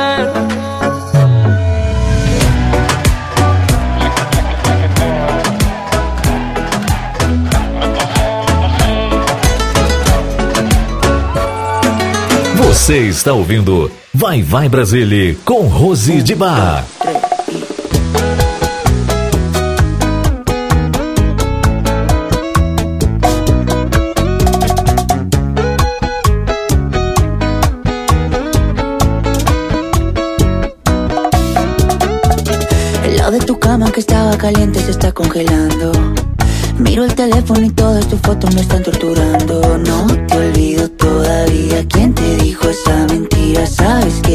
Speaker 3: Você está ouvindo Vai Vai Brasília com Rose de Bar.
Speaker 20: El de tu cama que estaba caliente se está congelando. Miro el teléfono y todas tus fotos me están torturando. No te olvido todavía. ¿Quién te dijo esa mentira? Sabes que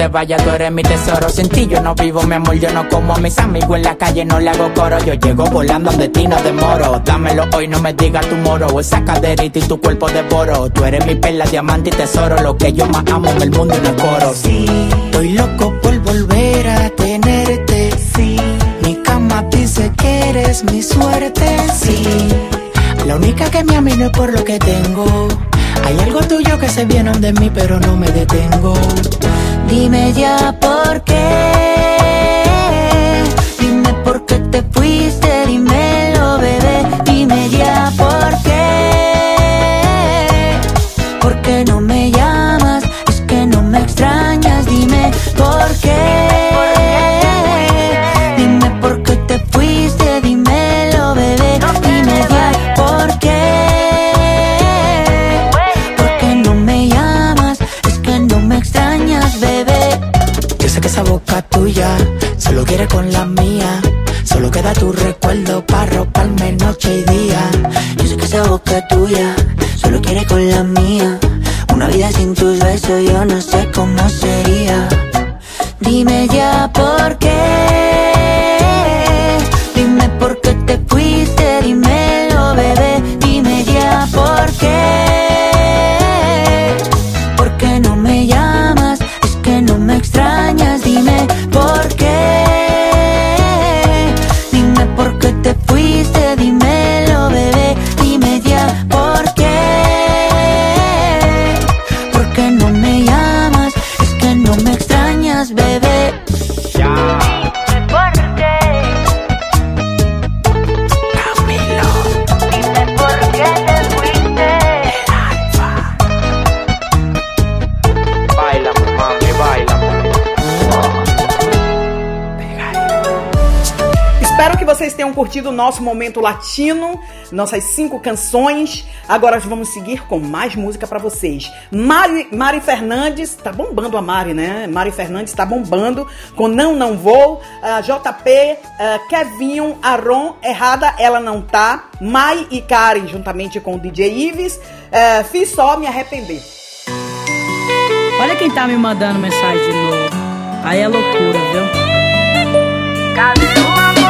Speaker 20: te
Speaker 27: vayas, tú eres mi tesoro. Sin ti yo no vivo, mi amor, yo no como a mis amigos en la calle, no le hago coro. Yo llego volando de ti, no demoro. Dámelo hoy, no me digas tu moro. Esa caderita y tu cuerpo devoro. Tú eres mi perla, diamante y tesoro. Lo que yo más amo en el mundo y no coro.
Speaker 28: Sí, estoy loco por volver a tenerte. Sí, mi cama dice que eres mi suerte. Sí, la única que me ama y no es por lo que tengo. Hay algo tuyo que se viene de mí, pero no me detengo.
Speaker 20: Dime ya por qué.
Speaker 28: La mía. Solo queda tu recuerdo para roparme noche y día.
Speaker 20: Yo sé que esa boca tuya solo quiere con la mía. Una vida sin tus besos yo no sé cómo sería. Dime ya por qué.
Speaker 1: Curtido o nosso momento latino, nossas cinco canções. Agora vamos seguir com mais música pra vocês. Mari, Mari Fernandes, tá bombando a Mari, né? Mari Fernandes tá bombando com Não Não Vou. ah, JP, ah, Kevinho, Aron, Errada Ela Não Tá. Mai e Karen, juntamente com o DJ Ives. ah, Fiz só me arrepender.
Speaker 9: Olha quem tá me mandando mensagem de novo. Aí é loucura, viu?
Speaker 29: Cadê o amor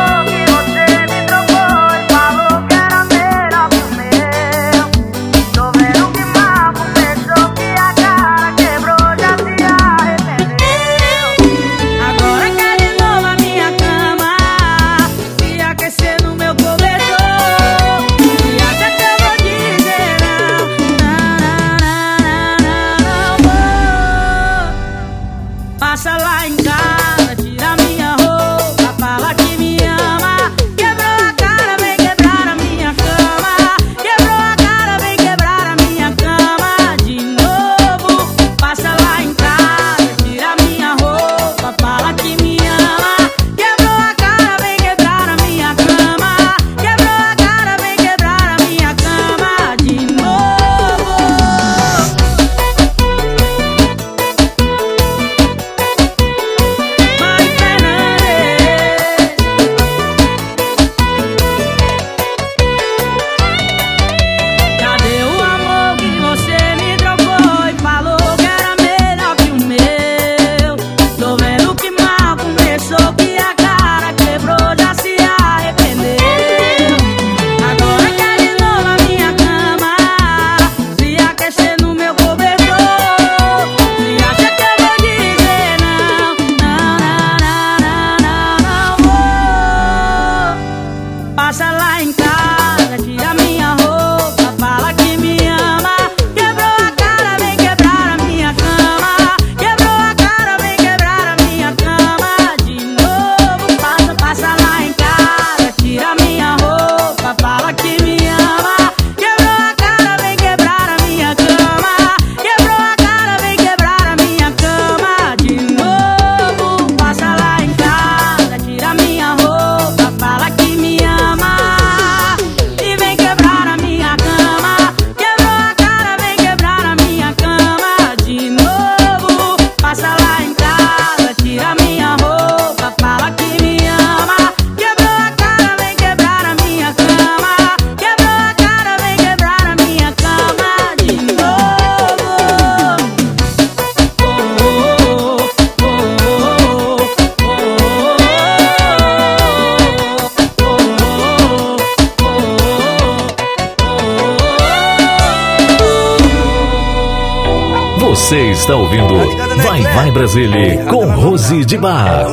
Speaker 3: Vai Vai Brasília com Rose de Bar.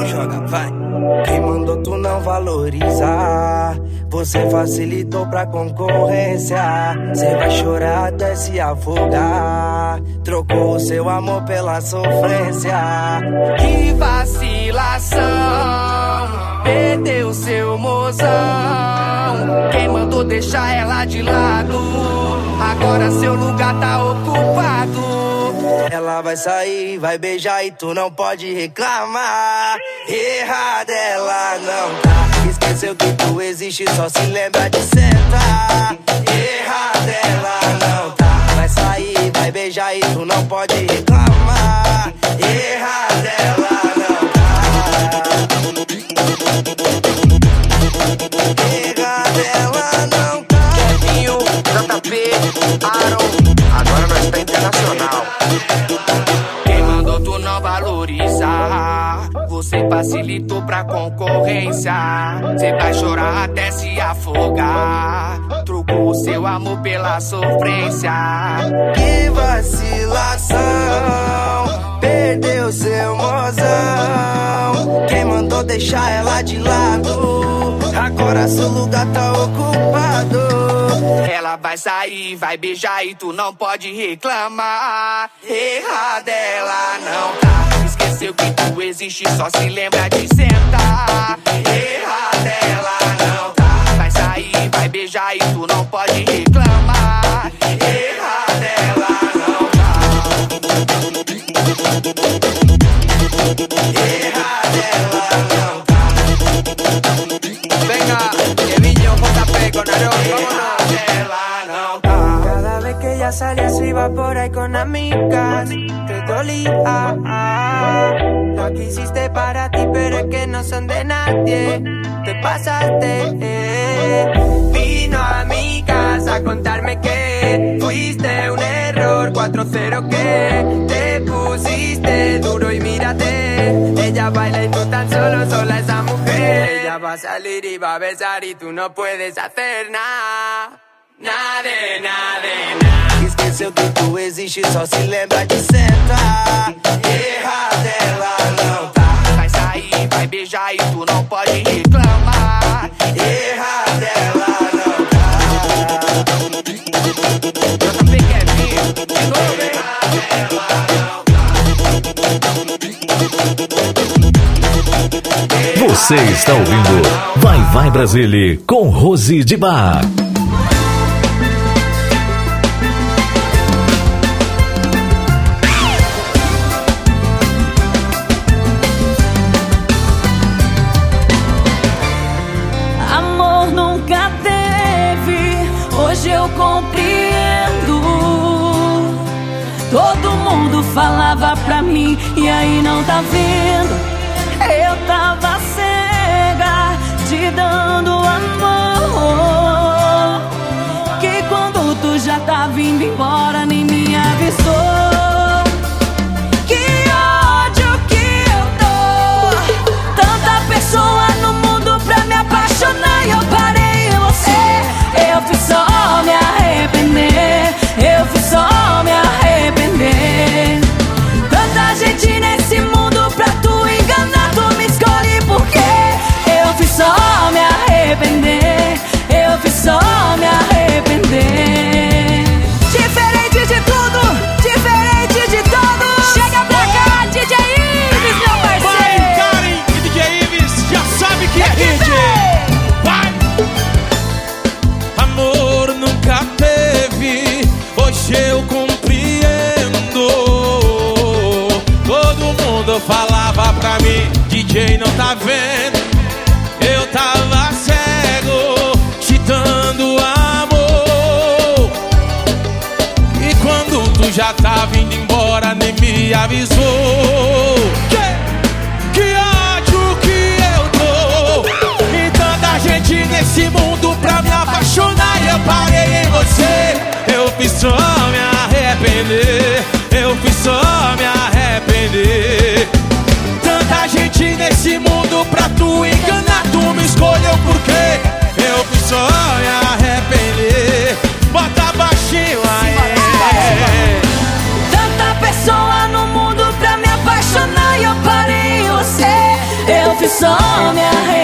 Speaker 6: Quem mandou tu não valorizar? Você facilitou pra concorrência. Cê vai chorar até se afogar. Trocou o seu amor pela sofrência. Que vacilação! Perdeu seu mozão. Quem mandou deixar ela de lado? Agora seu lugar tá ocupado. Ela vai sair, vai beijar e tu não pode reclamar. Errada ela não tá. Esqueceu que tu existe, só se lembra de sentar. Errada ela não tá. Vai sair, vai beijar e tu não pode reclamar. Errada ela não tá. Errada ela não tá. Kevinho, JP, Aaron. Agora nós tá internacional. Quem mandou tu não valorizar? Você facilitou pra concorrência. Cê vai chorar até se afogar. Trocou o seu amor pela sofrência. Que vacilação! Perdeu seu mozão. Quem mandou deixar ela de lado? Agora seu lugar tá ocupado. Ela vai sair, vai beijar e tu não pode reclamar. Errada ela não tá. Esqueceu que tu existe, só se lembra de sentar. Errada ela não tá. Vai sair, vai beijar e tu não pode reclamar. Cada vez que ella salía se iba por ahí con amigas. Te dolía. Lo que hiciste para ti, pero es que no son de nadie. Te pasaste. Vino a mi casa a contarme que fuiste un error. 4-0 que te pusiste duro y mírate. Ella baila y tú tan solo, sola esa mujer. Ella va a salir y va a besar y tú no puedes hacer nada. Nada, nada, nada. Esqueceu que tu existe, só se lembra de sentar. Errada ela não tá. Vai sair, vai beijar e tu não pode reclamar. Errada ela não tá. JP Kevinho, de novo,
Speaker 3: Você está ouvindo Vai Vai Brasília com Rose de Bar.
Speaker 9: Amor nunca teve, hoje eu compreendo. Todo mundo falava pra mim, e aí não tá vendo?
Speaker 12: Falava pra mim, DJ não tá vendo. Eu tava cego, te dando amor. E quando tu já tava indo embora, nem me avisou. Fiz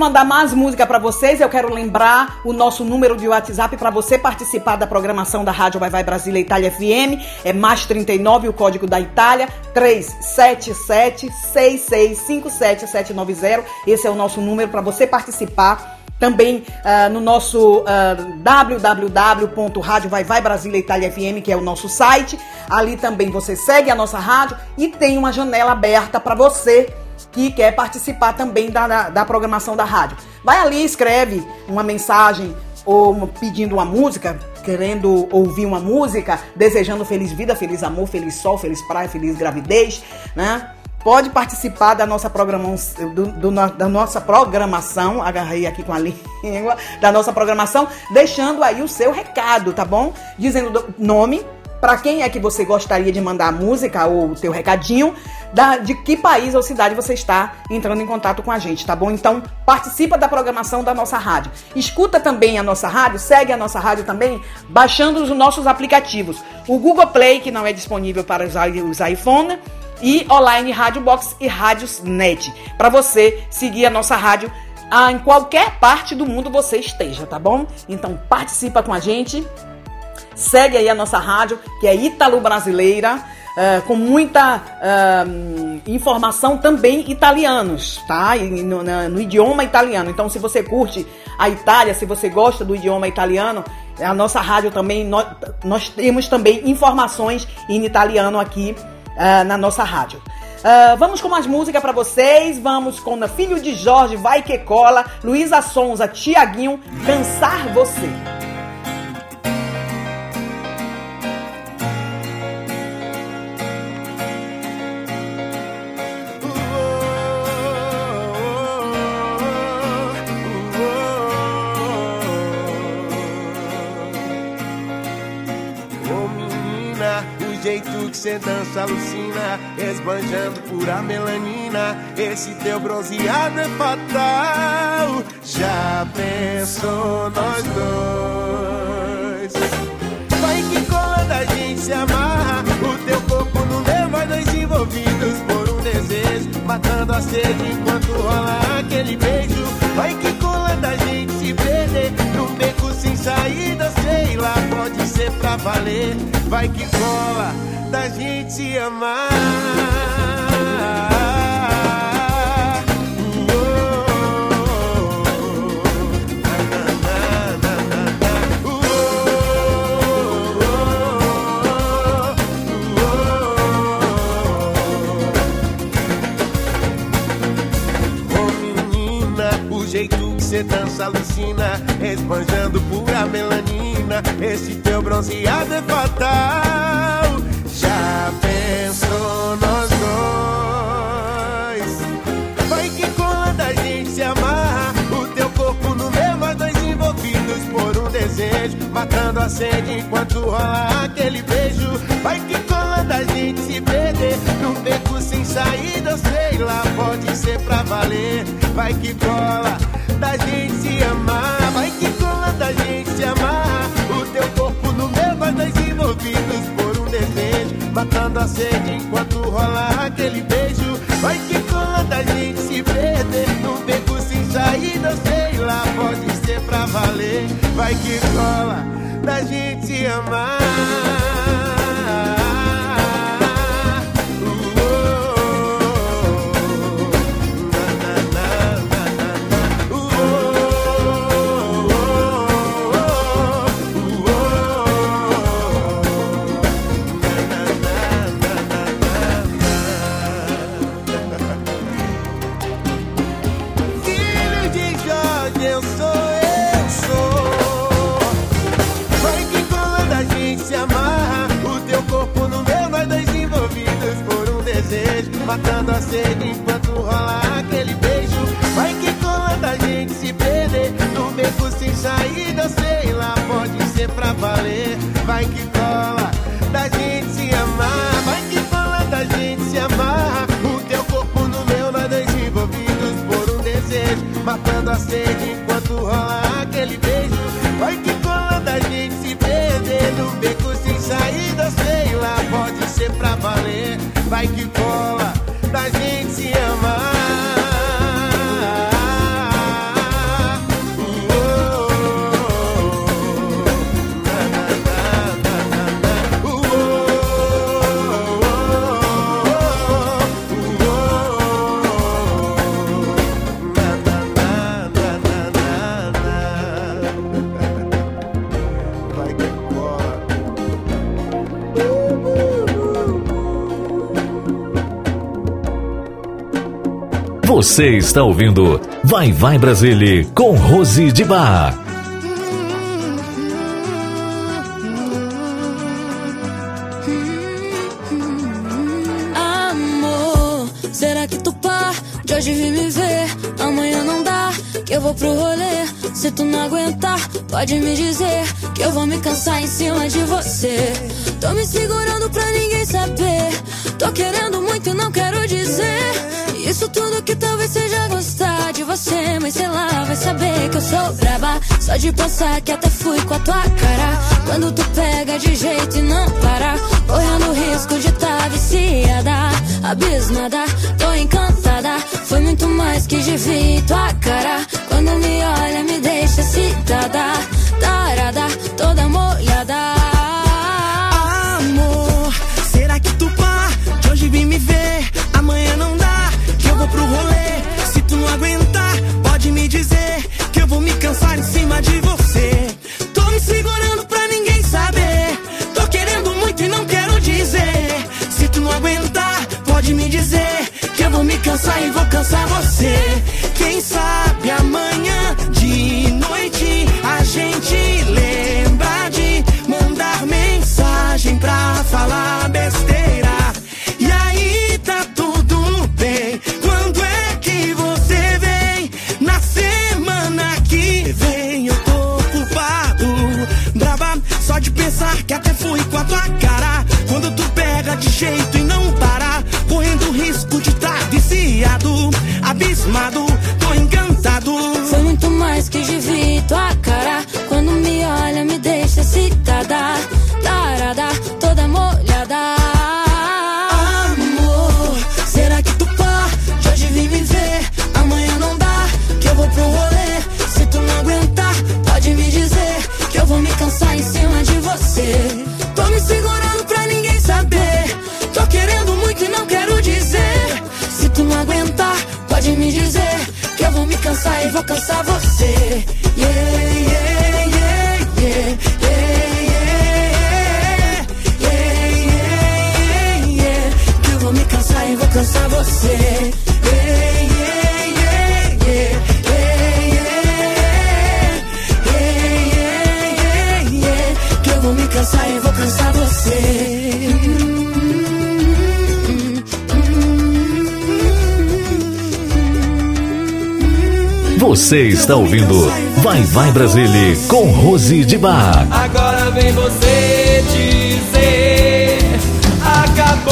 Speaker 1: mandar mais música pra vocês, eu quero lembrar o nosso número de WhatsApp pra você participar da programação da Rádio Vai Vai Brasília Itália FM. É mais 39 o código da Itália 377 6657790. Esse é o nosso número pra você participar. Também ah, no nosso ah, www.radiovaivaibrasiliaitaliafm, que é o nosso site. Ali também você segue a nossa rádio e tem uma janela aberta para você que quer participar também da, da, da programação da rádio. Vai ali, escreve uma mensagem ou pedindo uma música, querendo ouvir uma música, desejando feliz vida, feliz amor, feliz sol, feliz praia, feliz gravidez, né? Pode participar da nossa, programação, do- do da nossa programação, agarrei aqui com a língua, da nossa programação, deixando aí o seu recado, tá bom? Dizendo do nome, para quem é que você gostaria de mandar a música ou o teu recadinho, da- de que país ou cidade você está entrando em contato com a gente, tá bom? Então, participa da programação da nossa rádio. Escuta também a nossa rádio, segue a nossa rádio também, baixando os nossos aplicativos. O Google Play, que não é disponível para os, os iPhone, e online Rádio Box e Rádios Net, para você seguir a nossa rádio ah, em qualquer parte do mundo você esteja, tá bom? Então participa com a gente. Segue aí a nossa rádio, que é Ítalo Brasileira, eh, com muita hum, informação também italianos, tá? No, na- no idioma italiano. Então, se você curte a Itália, se você gosta do idioma italiano, a nossa rádio também, nós, nós temos também informações em italiano aqui ah, na nossa rádio. Ah, vamos com mais música pra vocês. Vamos com Filho de Jorge, Vai Que Cola, Luísa Sonza, Tiaguinho, Cansar Você.
Speaker 17: Cê dança alucina, esbanjando pura melanina. Esse teu bronzeado é fatal. Já pensou nós dois? Vai que cola da gente se amarra, o teu corpo no meu, nós dois envolvidos por um desejo, matando a sede enquanto rola aquele beijo. Vai que cola da gente se perder num beco sem saída, pra valer. Vai que cola da gente amar. Jeito que cê dança alucina, esbanjando pura melanina. Esse teu bronzeado é fatal. Já pensou nós dois? Vai que quando a gente se amarra, o teu corpo no meu, nós dois envolvidos por um desejo, matando a sede enquanto rola aquele beijo. Vai que quando a gente se perder num beco sem saída, sei lá, pode ser pra valer. Vai que cola da gente se amar, vai que cola da gente se amar. O teu corpo no meu, nós dois envolvidos por um desejo, matando a sede enquanto rola aquele beijo. Vai que cola da gente se perder num beco sem saída, sei lá, pode ser pra valer. Vai que cola da gente se amar.
Speaker 3: Você está ouvindo Vai Vai Brasília com Rose de Bar.
Speaker 9: Sou braba. Só de pensar que até fui com a tua cara. Quando tu pega de jeito e não para. Correndo risco de tá viciada. Abismada, tô encantada. Foi muito mais que de vi tua cara.
Speaker 30: alcança você. Abismado, tô encantado.
Speaker 9: descansava Você
Speaker 3: está ouvindo Vai Vai Brasília com Rose de Bar.
Speaker 31: Agora vem você dizer acabou.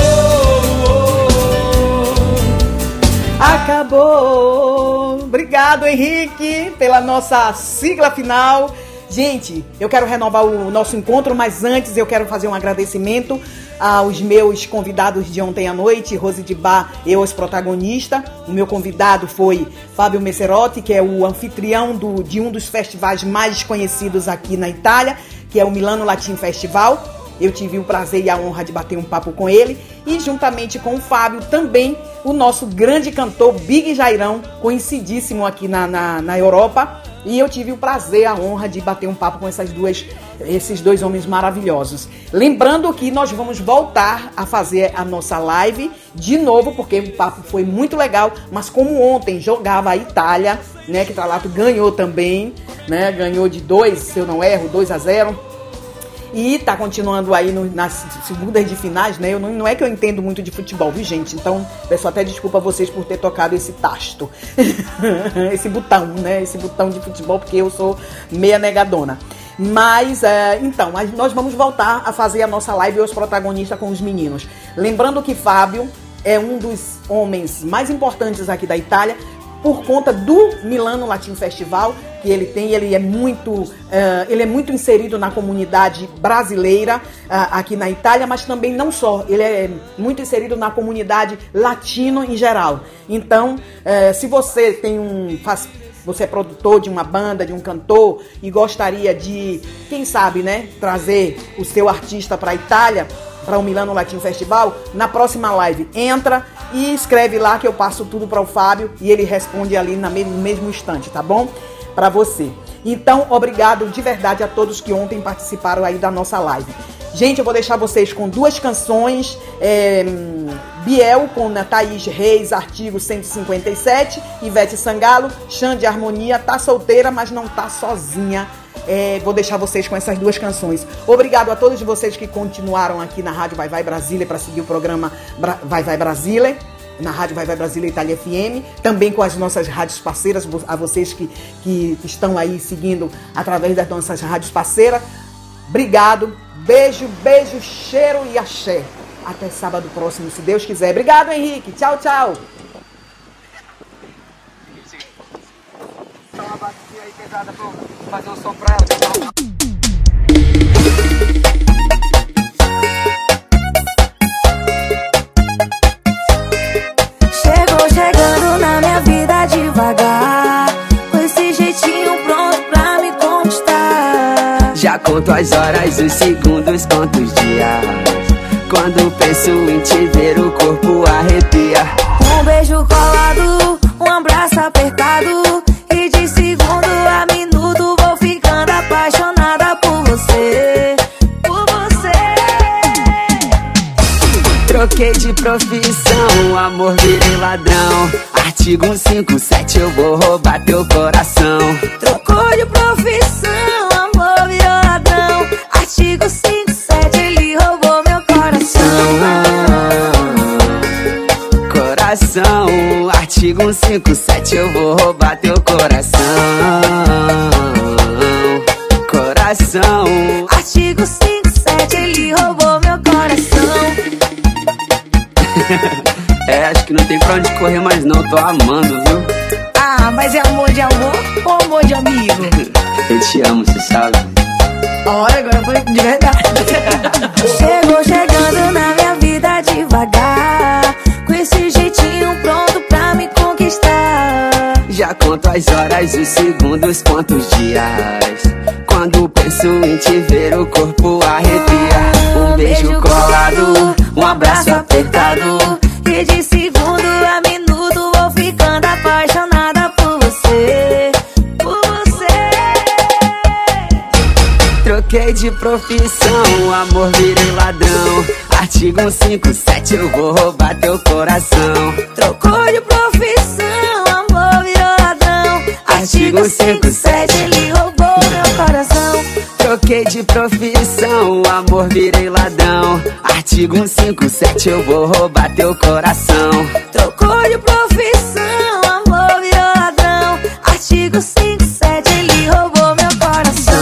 Speaker 1: Acabou! Obrigado, Henrique, pela nossa sigla final. Gente, eu quero renovar o nosso encontro, mas antes eu quero fazer um agradecimento aos meus convidados de ontem à noite, Rose de Bar, eu os protagonista. O meu convidado foi Fábio Messerotti, que é o anfitrião do, de um dos festivais mais conhecidos aqui na Itália, que é o Milano Latin Festival. Eu tive o prazer e a honra de bater um papo com ele. E juntamente com o Fábio, também o nosso grande cantor Big Jairão, conhecidíssimo aqui na, na, na Europa. E eu tive o prazer, a honra de bater um papo com essas duas, esses dois homens maravilhosos. Lembrando que nós vamos voltar a fazer a nossa live de novo, porque o papo foi muito legal. Mas como ontem jogava a Itália, né? Que Tralato ganhou também, né? Ganhou de 2, se eu não erro, 2 a 0 E tá continuando aí no- nas segundas de finais, né? Eu não, não é que eu entendo muito de futebol, viu, gente? Então, peço até desculpa a vocês por ter tocado esse tasto. esse botão, né? Esse botão de futebol, porque eu sou meia negadona. Mas, é, então, nós vamos voltar a fazer a nossa live Os Protagonistas com os meninos. Lembrando que Fábio é um dos homens mais importantes aqui da Itália por conta do Milano Latin Festival que ele tem, ele é muito, eh, ele é muito inserido na comunidade brasileira ah, aqui na Itália, mas também não só, ele é muito inserido na comunidade latino em geral. Então, eh, se você tem um faz, você é produtor de uma banda, de um cantor e gostaria de, quem sabe, né, trazer o seu artista para a Itália, para o Milano Latin Festival, na próxima live entra e escreve lá que eu passo tudo para o Fábio e ele responde ali no mesmo instante, tá bom? Para você. Então, obrigado de verdade a todos que ontem participaram aí da nossa live. Gente, eu vou deixar vocês com duas canções. é, Biel com Thaís Reis, artigo 157. Ivete Sangalo, Xande Harmonia, tá solteira, mas não tá sozinha. É, vou deixar vocês com essas duas canções. Obrigado a todos vocês que continuaram aqui na Rádio Vai Vai Brasília para seguir o programa Bra- Vai Vai Brasília. Na Rádio Vai Vai Brasília Itália FM, também com as nossas rádios parceiras, a vocês que, que estão aí seguindo através das nossas rádios parceiras. Obrigado, beijo, beijo, cheiro e axé. Até sábado próximo, se Deus quiser. Obrigado, Henrique. Tchau, tchau.
Speaker 32: Fazer um som pra ela.
Speaker 20: Chegou chegando na minha vida devagar. Com esse jeitinho pronto pra me conquistar.
Speaker 33: Já conto as horas, os segundos, quantos dias. Quando penso em te ver, o corpo arrepia.
Speaker 20: Um beijo colado, um abraço apertado. E de segundo a minuto vou ficando apaixonada por você. Por você.
Speaker 33: Troquei de profissão, amor virei ladrão. Artigo 157, eu vou roubar teu coração.
Speaker 20: Trocou de profissão, amor virou ladrão. Artigo 57, ele roubou meu coração.
Speaker 33: Coração, artigo 157, eu vou roubar teu coração. Coração,
Speaker 20: Artigo 57, ele roubou meu coração.
Speaker 33: é, acho que não tem pra onde correr mais não, tô amando, viu?
Speaker 20: Ah, mas é amor de amor ou amor de amigo?
Speaker 33: Eu te amo, você sabe.
Speaker 20: Olha, agora foi de verdade. Chegou chegando na minha vida devagar.
Speaker 33: As horas, os segundos, quantos dias. Quando penso em te ver, o corpo arrepia. Um beijo colado, um abraço apertado.
Speaker 20: E de segundo a minuto vou ficando apaixonada por você. Por você.
Speaker 33: Troquei de profissão, amor virei ladrão. Artigo 157, eu vou roubar teu coração.
Speaker 20: Trocou de profissão.
Speaker 33: Artigo 157,
Speaker 20: ele roubou meu coração.
Speaker 33: Troquei de profissão, amor virei ladrão. Artigo 157, eu vou roubar teu coração.
Speaker 20: Trocou de profissão, amor virou ladrão. Artigo 57, ele roubou meu coração.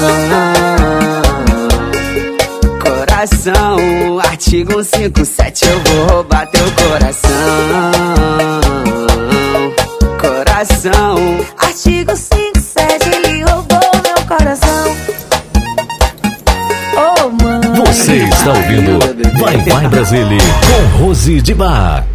Speaker 33: Coração, artigo 157, eu vou roubar teu coração. Coração,
Speaker 20: Artigo 57, ele roubou meu coração. Oh, mãe.
Speaker 3: Você está ouvindo Vai Vai Brasília com Rose de Bar.